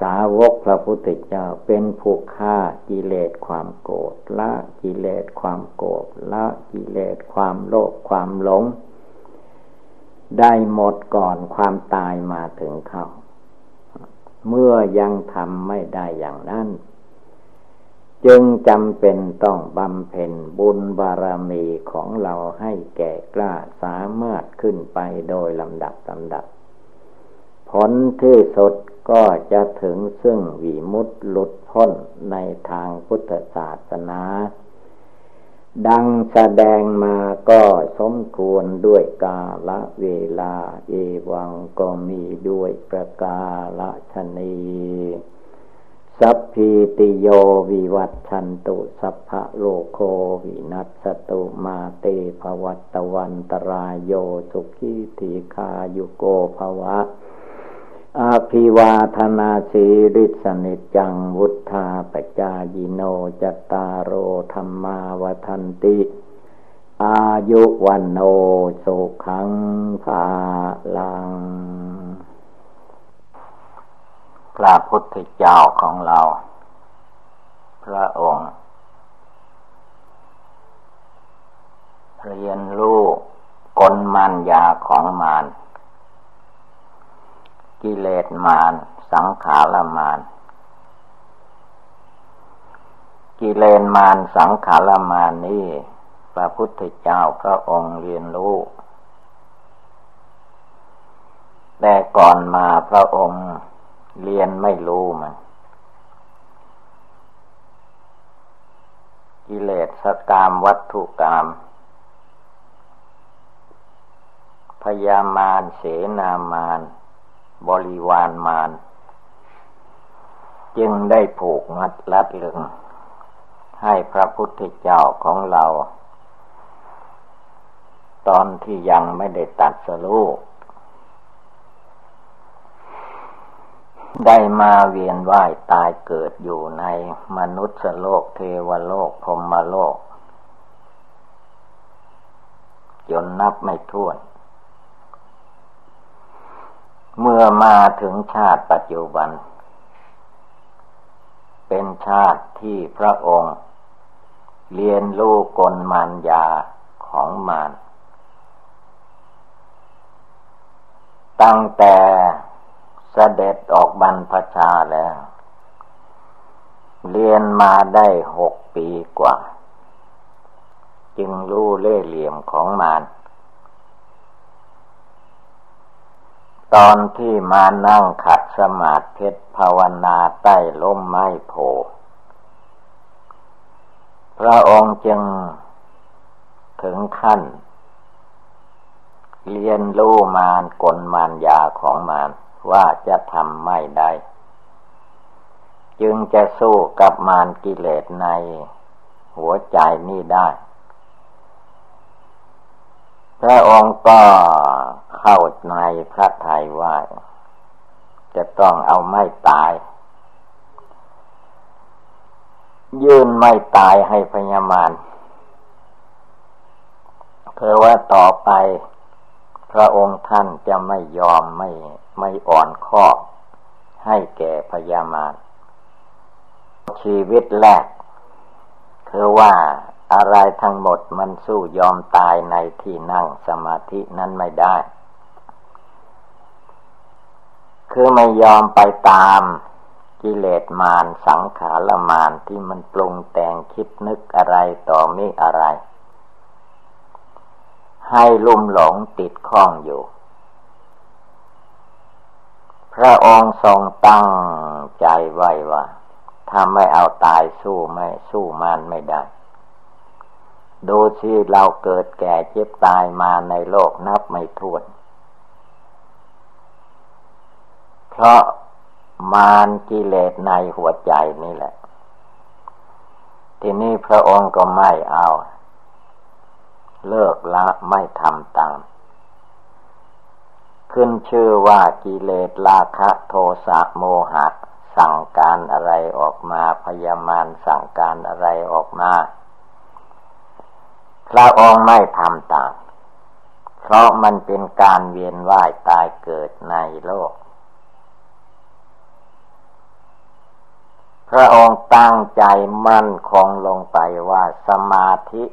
สาวกพระพุทธเจ้าเป็นผู้ฆ่ากิเลสความโกรธละกิเลสความโกรธละกิเลสความโลภความหลง ได้หมดก่อนความตายมาถึงเขาเมื่อยังทำไม่ได้อย่างนั้น จึงจำเป็นต้องบำเพ็ญบุญบารมีของเราให้แก่กล้าสามารถขึ้นไปโดยลำดับลำดับ ผลที่สุด ก็จะถึงซึ่งวิมุตติหลุดพ้นในทางพุทธศาสนา ดังแสดงมาก็สมควรด้วยกาละเวลา เอวังก็มีด้วยประกาละชนีสัพพีติโยวิวัตชันตุสัพพะโลโควินัสตุมาเตภวัตวันตรายโยสุขีติคายุโกภวะ อาภิวาธนาสีริสนิจังวุธาปจายิโนจตารโอธรรมาวทันติ อายุวันโนสุขังภาลังพระพุทธเจ้าของเรา พระองค์ เรียนรู้กลมันยาของมาร กิเลสมารสังขารมารกิเลสมารสังขารมารนี่พระพุทธเจ้าพระองค์เรียนรู้แต่ก่อนมาพระองค์เรียนไม่รู้มันกิเลสกามวัตถุกรรมพยามารเสนามาร บริวารมารจึงได้ผูกมัดลัดลึง ให้พระพุทธเจ้าของเรา ตอนที่ยังไม่ได้ตัดสรู้ได้มาเวียนว่ายตายเกิดอยู่ในมนุษย์โลกเทวโลกพรมโลก จนนับไม่ถ้วน เมื่อมาถึงชาติปัจจุบัน เป็นชาติที่พระองค์ เรียนรู้กลมารยาของมารตั้งแต่เสด็จออกบรรพชาแล้ว เรียนมาได้หกปีกว่า จึงรู้เล่เหลี่ยมของมาร ตอนที่มานั่งขัดสมาธิภาวนาใต้ล้มไม้โพพระองค์จึงถึงขั้น เรียนรู้มารกลมารยาของมารว่าจะทำไม่ได้ จึงจะสู้กับมารกิเลสในหัวใจนี้ได้ พระองค์ก็ เข้าในพระทัยว่า จะต้องเอาไม่ตาย ยืนไม่ตายให้พญามารเพื่อว่าต่อไป พระองค์ท่านจะไม่ยอมไม่ไม่อ่อนข้อ ให้แก่พญามารชีวิตแรกคือว่าอะไรทั้งหมดมันสู้ยอมตายในที่นั่งสมาธินั้นไม่ได้ คือไม่ยอมไปตามกิเลสมารสังขารมารที่มันปรุงแต่งคิดนึกอะไรต่อม่อะไร ให้ลุ่มหลงติดข้องอยู่ พระองค์ทรงตั้งใจไว้ว่าถ้าไม่เอาตายสู้ไม่สู้มารไม่ได้ ดูที่เราเกิดแก่เจ็บตายมาในโลกนับไม่ถ้วน เพราะมารกิเลสในหัวใจนี่แหละ ทีนี้พระองค์ก็ไม่เอา เลิกละไม่ทำตามขึ้นชื่อว่ากิเลสราคะโทสะโมหะ สั่งการอะไรออกมาพยามารสั่งการอะไรออกมา พระองค์ไม่ทำตาม เพราะมันเป็นการเวียนว่ายตายเกิดในโลก พระองค์ตั้งใจมั่นคงลงไปว่าสมาธิ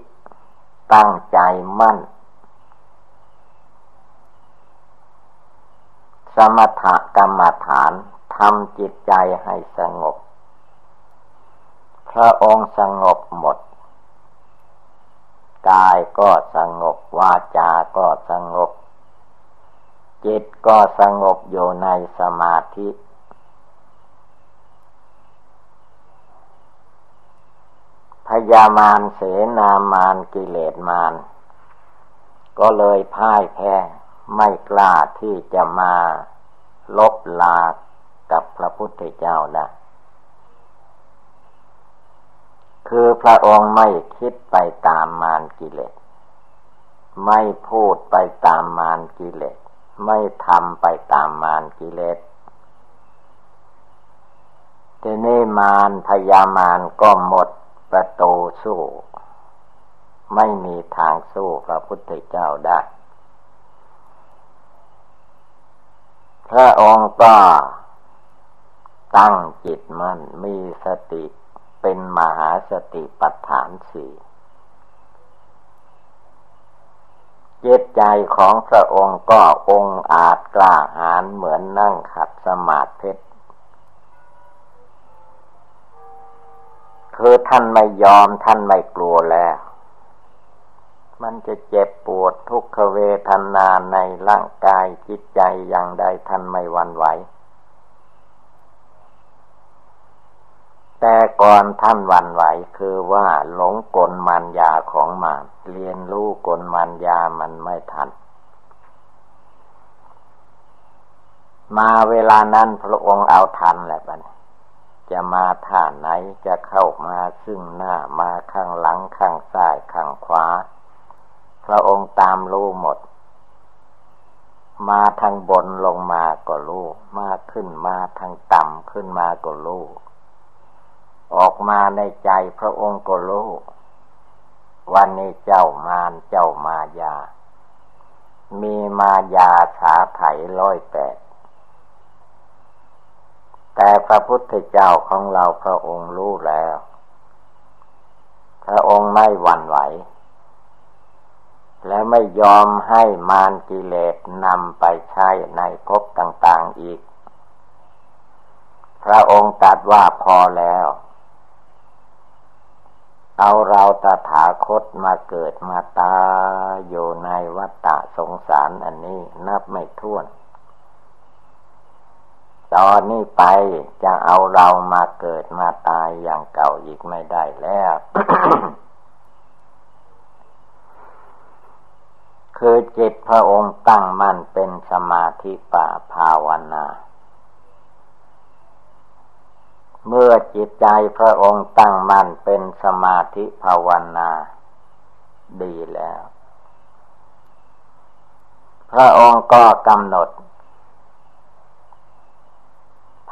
ตั้งใจมั่น สมถกรรมฐานทำจิตใจให้สงบ พระองค์สงบหมด กายก็สงบ วาจาก็สงบ จิตก็สงบอยู่ในสมาธิ พยามารเสนามารกิเลสมารก็เลยพ่ายแพ้ไม่กล้าที่จะมาลบลากับพระพุทธเจ้าได้คือพระองค์ไม่คิดไปตามมารกิเลส ไม่พูดไปตามมารกิเลส ไม่ทำไปตามมารกิเลสทีนี้มารพยามารก็หมด ประตูสู้ ไม่มีทางสู้พระพุทธเจ้าได้ พระองค์ก็ตั้งจิตมัน่นมีสติเป็นมหาสติปัฏฐานสี่เจตใจของพระองค์ก็องอาจกล้าหาญเหมือนนั่งขัดสมาธิ คือท่านไม่ยอมท่านไม่กลัวแล้ว มันจะเจ็บปวดทุกขเวทนาในร่างกายจิตใจอย่างใดท่านไม่วันไหว แต่ก่อนท่านวันไหวคือว่าหลงกลมันยาของมานเรียนรู้กลมันยามันไม่ทันมาเวลานั้นพระองค์เอาทันแหละบัด จะมาท่าไหนจะเข้ามาซึ่งหน้ามาข้างหลังข้างซ้ายข้างขวา พระองค์ตามรู้หมด มาทางบนลงมาก็รู้มาขึ้นมาทางต่ำขึ้นมาก็รู้ออกมาในใจพระองค์ก็รู้วันนี้เจ้ามารเจ้ามายา มีมายาสาไถร้อยแปด แต่พระพุทธเจ้าของเราพระองค์รู้แล้ว พระองค์ไม่หวั่นไหว และไม่ยอมให้มารกิเลสนำไปใช้ในภพต่าง ๆอีก พระองค์ตรัสว่าพอแล้ว เอาเราตถาคตมาเกิดมาตาอยู่ในวัฏฏะสงสารอันนี้นับไม่ถ้วน ตอนนี้ไปจะเอาเรามาเกิดมาตายอย่างเก่าอีกไม่ได้แล้ว คือจิตพระองค์ตั้งมั่นเป็นสมาธิป่าภาวนา เมื่อจิตใจพระองค์ตั้งมั่นเป็นสมาธิภาวนา ดีแล้ว พระองค์ก็กำหนด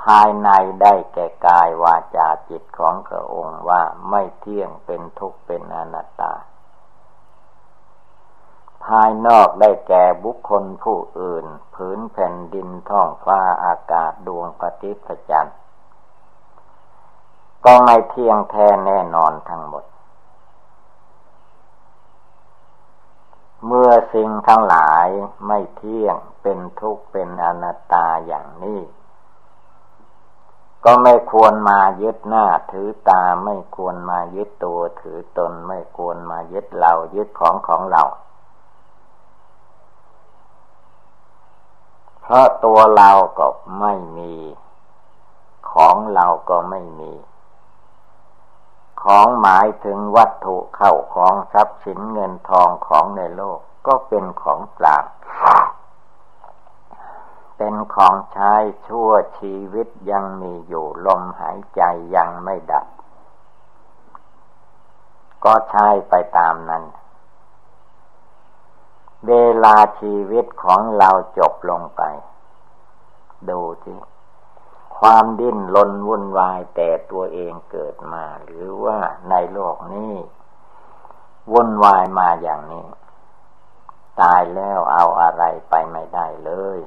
ภายในได้แก่กายวาจาจิตของพระองค์ว่าไม่เที่ยงเป็นทุกข์เป็นอนัตตา ภายนอกได้แก่บุคคลผู้อื่น ผืนแผ่นดินท้องฟ้าอากาศดวงปฏิพจันทร์ก็ไม่เที่ยงแท้แน่นอนทั้งหมด เมื่อสิ่งทั้งหลายไม่เที่ยงเป็นทุกข์เป็นอนัตตาอย่างนี้ ก็ไม่ควรมายึดหน้าถือตาไม่ควรมายึดตัวถือตนไม่ควรมายึดเรายึดของของเรา เพราะตัวเราก็ไม่มี ของเราก็ไม่มี ของหมายถึงวัตถุเข้าของทรัพย์สินเงินทองของในโลกก็เป็นของเปล่า เป็นของใช้ชั่วชีวิตยังมีอยู่ลมหายใจยังไม่ดับ ก็ใช้ไปตามนั้น เวลาชีวิตของเราจบลงไป ดูที่ความดิ้นลนวุ่นวายแต่ตัวเองเกิดมา หรือว่าในโลกนี้ วุ่นวายมาอย่างนี้ ตายแล้วเอาอะไรไปไม่ได้เลย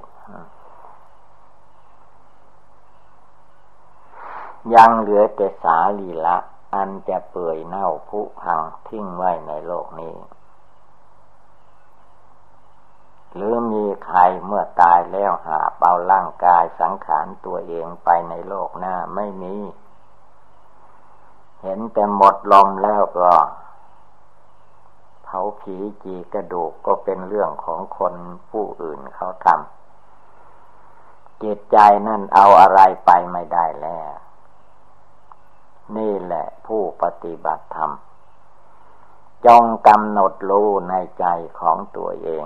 ยังเหลือแต่สาลีละ อันจะเปื่อยเน่าผุพังทิ้งไว้ในโลกนี้ หรือมีใครเมื่อตายแล้วหาเบาร่างกายสังขารตัวเองไปในโลกหน้าไม่มี เห็นแต่หมดลมแล้วก็เผาผีจีกระดูกก็เป็นเรื่องของคนผู้อื่นเขาทำจิตใจนั่นเอาอะไรไปไม่ได้แล้ว นี่แหละผู้ปฏิบัติธรรม จงกำหนดรู้ในใจของตัวเอง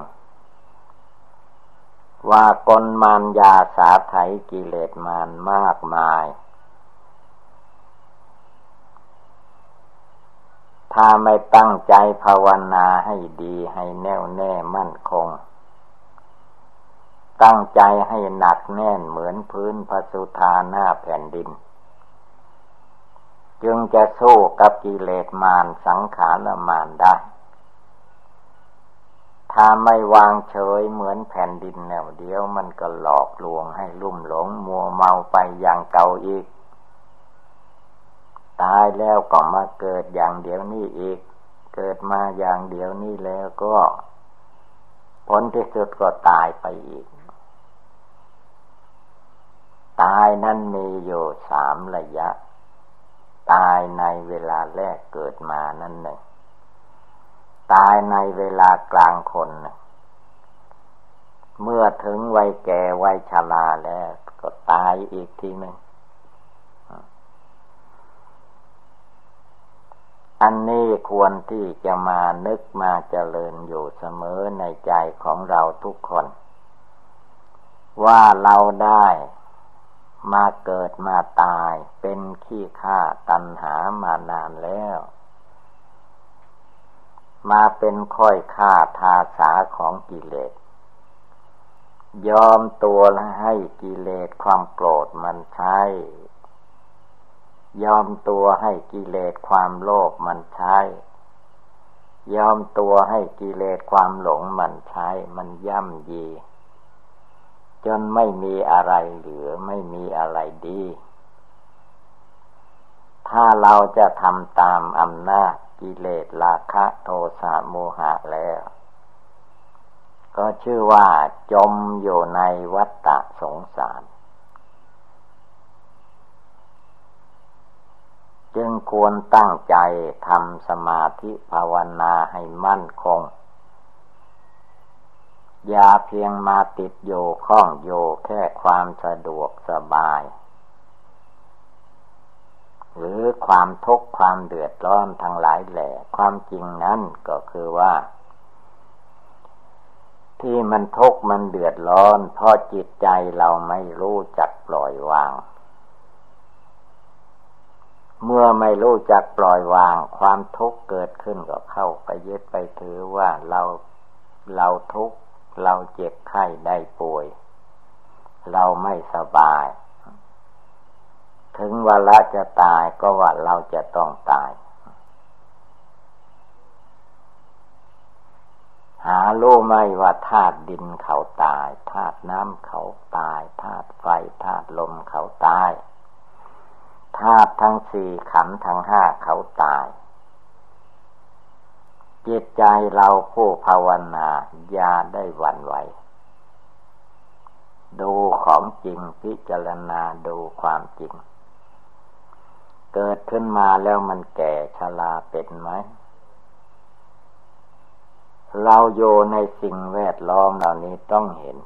ว่ากลมานยาสาไถกิเลสมานมากมาย ถ้าไม่ตั้งใจภาวนาให้ดีให้แน่วแน่มั่นคง ตั้งใจให้หนักแน่นเหมือนพื้นพระสุธาหน้าแผ่นดิน จึงจะสู้กับกิเลสมารสังขารมารได้ ถ้าไม่วางเฉยเหมือนแผ่นดินแนวเดียวมันก็หลอกลวงให้ลุ่มหลงมัวเมาไปอย่างเก่าอีก ตายแล้วก็มาเกิดอย่างเดียวนี้อีก เกิดมาอย่างเดียวนี้แล้วก็ผลที่สุดก็ตายไปอีก ตายนั้นมีอยู่สามระยะ ตายในเวลาแรกเกิดมานั่นหนึ่ง ตายในเวลากลางคนเมื่อถึงวัยแก่วัยชราแล้ว ก็ตายอีกทีหนึ่งอันนี้ควรที่จะมานึกมาเจริญอยู่เสมอในใจของเราทุกคน ว่าเราได้ มาเกิดมาตายเป็นขี้ข้าตัณหามานานแล้ว มาเป็นค่อยค่าทาสาของกิเลส ยอมตัวให้กิเลสความโกรธมันใช้ ยอมตัวให้กิเลสความโลภมันใช้ ยอมตัวให้กิเลสความหลงมันใช้ มันย่ำยี จนไม่มีอะไรเหลือไม่มีอะไรดี ถ้าเราจะทำตามอำนาจกิเลสราคะโทสะโมหะแล้ว ก็ชื่อว่าจมอยู่ในวัฏฏะสงสาร จึงควรตั้งใจทำสมาธิภาวนาให้มั่นคง อย่าเพียงมาติดโยข้องโยแค่ความสะดวกสบาย หรือความทุกข์ความเดือดร้อนทั้งหลายแหล่ความจริงนั้นก็คือว่า ที่มันทุกข์มันเดือดร้อนเพราะจิตใจเราไม่รู้จักปล่อยวาง เมื่อไม่รู้จักปล่อยวาง ความทุกข์เกิดขึ้นก็เข้าไปยึดไปถือว่าเราเราทุกข์ เราเจ็บไข้ได้ป่วย เราไม่สบาย ถึงเว่าจะตายก็ว่าเราจะต้องตาย หารู้ไหมว่าธาตุดินเขาตายธาตุน้ำเขาตายธาตุไฟธาตุลมเขาตายธาตุทั้งสี่ขันทั้งห้าเขาตาย จิตใจเราผู้ภาวนาอย่าได้หวั่นไหว ดูของจริงพิจารณาดูความจริง เกิดขึ้นมาแล้วมันแก่ชราเป็นไหม เราโยในสิ่งแวดล้อมเหล่านี้ต้องเห็น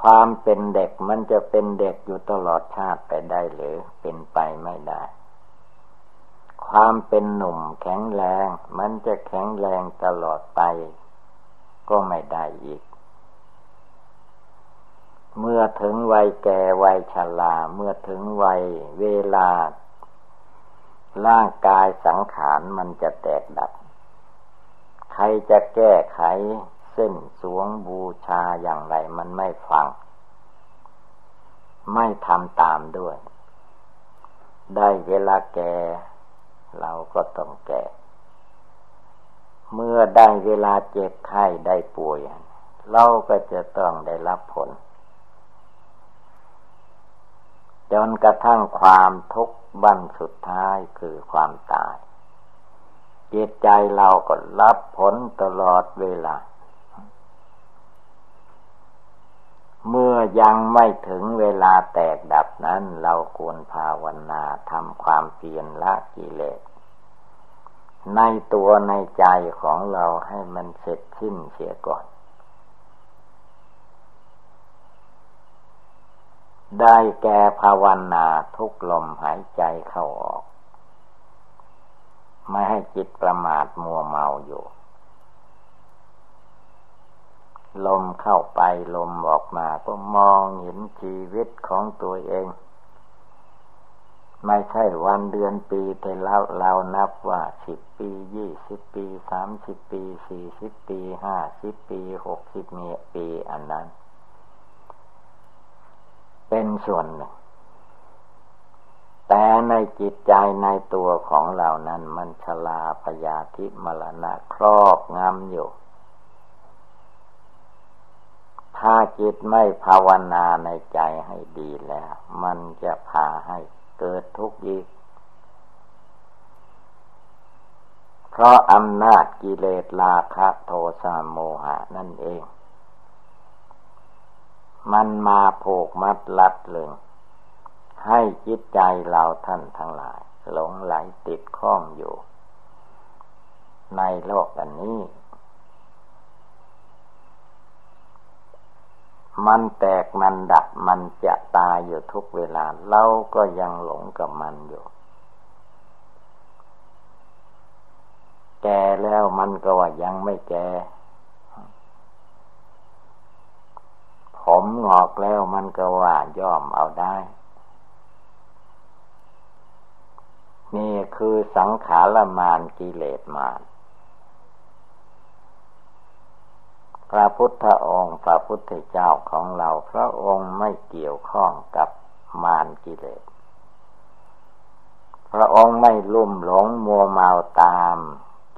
ความเป็นเด็กมันจะเป็นเด็กอยู่ตลอดชาติไปได้หรือเป็นไปไม่ได้ ความเป็นหนุ่มแข็งแรง มันจะแข็งแรงตลอดไป ก็ไม่ได้อีก เมื่อถึงวัยแก่วัยชราเมื่อถึงวัยเวลา ร่างกายสังขารมันจะแตกดับ ใครจะแก้ไขเส้นสวงบูชาอย่างไรมันไม่ฟัง ไม่ทำตามด้วย ได้เวลาแก่ เราก็ต้องแก่ เมื่อได้เวลาเจ็บไข้ได้ป่วย เราก็จะต้องได้รับผล จนกระทั่งความทุกข์บั้นสุดท้ายคือความตายจิตใจเราก็รับผลตลอดเวลา เมื่อยังไม่ถึงเวลาแตกดับนั้น เราควรภาวนาทำความเพียรละกิเลส ในตัวในใจของเราให้มันเสร็จสิ้นเสียก่อน ได้แก่ภาวนาทุกลมหายใจเข้าออก ไม่ให้จิตประมาทมัวเมาอยู่ ลมเข้าไปลมออกมาก็มองเห็นชีวิตของตัวเอง ไม่ใช่วันเดือนปีแต่เราเรานับว่าสิบปียี่สิบปีสามสิบปีสี่สิบปีห้าสิบปีหกสิบปีอันนั้น เป็นส่วนหนึ่ง แต่ในจิตใจในตัวของเรานั้นมันชลาพยาธิมรณะครอบงำอยู่ ถ้าจิตไม่ภาวนาในใจให้ดีแล้ว มันจะพาให้เกิดทุกข์อีก เพราะอำนาจกิเลสราคะโทสะโมหะนั่นเอง มันมาผูกมัดลัดลึงให้จิตใจเราท่านทั้งหลาย หลงไหลติดข้องอยู่ ในโลกอันนี้ มันแตกมันดับมันจะตายอยู่ทุกเวลา เราก็ยังหลงกับมันอยู่ แก่แล้วมันก็ว่ายังไม่แก่ผมงอกแล้วมันก็ว่าย่อมเอาได้ นี่คือสังขารมานกิเลสมาน พระพุทธองค์พระพุทธเจ้าของเราพระองค์ไม่เกี่ยวข้องกับมารกิเลส พระองค์ไม่ลุ่มหลงมัวเมาตาม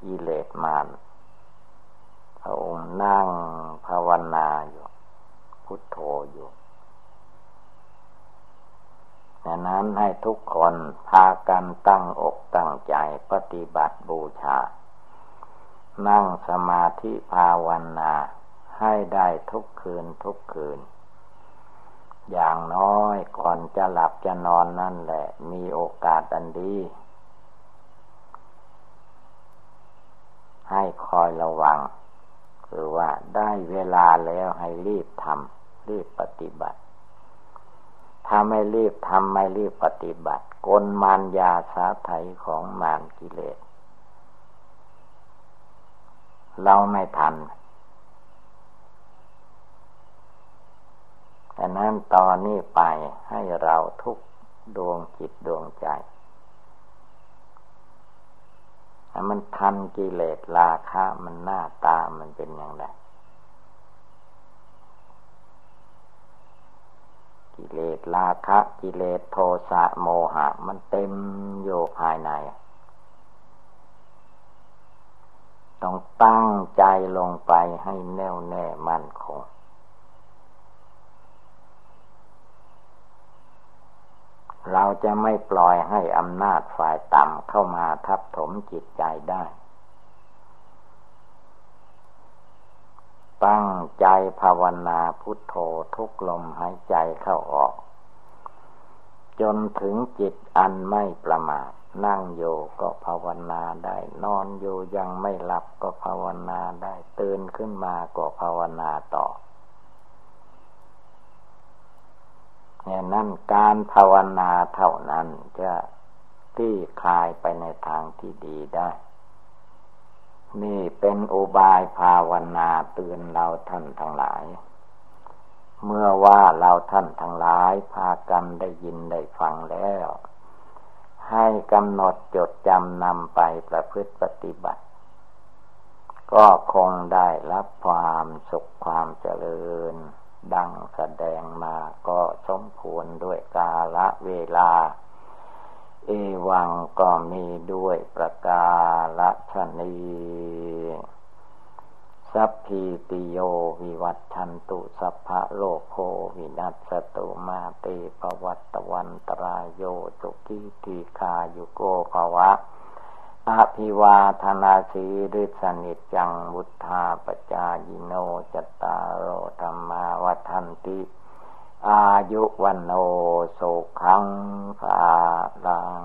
กิเลสมารพระองค์นั่งภาวนาอยู่ พุทโธอยู่ดังนั้นให้ทุกคนพากันตั้งอกตั้งใจปฏิบัติบูชา นั่งสมาธิภาวนา ให้ได้ทุกคืนทุกคืน อย่างน้อยก่อนจะหลับจะนอนนั่นแหละ มีโอกาสอันดี ให้คอยระวัง คือว่าได้เวลาแล้วให้รีบทำรีบปฏิบัติ ถ้าไม่รีบทำไม่รีบปฏิบัติ กลมารยาสาไถของมารกิเลส เราไม่ทัน ฉะนั้นตอนนี้ไปให้เราทุกดวงจิตดวงใจให้มันทันกิเลสราคะมันหน้าตามันเป็นอย่างไรกิเลสราคะกิเลสโทสะโมหะ มันเต็มอยู่ภายใน ต้องตั้งใจลงไปให้แน่วแน่มั่นคง เราจะไม่ปล่อยให้อำนาจฝ่ายต่ำเข้ามาทับถมจิตใจได้ ตั้งใจภาวนาพุทโธทุกลมหายใจเข้าออก จนถึงจิตอันไม่ประมาทนั่งโยก็ภาวนาได้ นอนอยู่ยังไม่หลับก็ภาวนาได้ ตื่นขึ้นมาก็ภาวนาต่อ นั่นการภาวนาเท่านั้นจะที่คลายไปในทางที่ดีได้ นี่เป็นอุบายภาวนาเตือนเราท่านทั้งหลาย เมื่อว่าเราท่านทั้งหลายพากันได้ยินได้ฟังแล้ว ให้กำหนดจดจำนำไปประพฤติปฏิบัติ ก็คงได้รับความสุขความเจริญ ดังแสดงมาก็สมควรด้วยกาละเวลา เอวังก็มีด้วยประกาศนีสัพพีติโยวิวัตชันตุสัพพะโลโควินัสตุมาเตปวัตตวันตรายโยจุกิติคายุโกภวะ อาภิวาธนาสีริสนิจังบุทธาปจายิโนจตารโรธรรมาวัฒนติ อายุวันโนสุขังภาลัง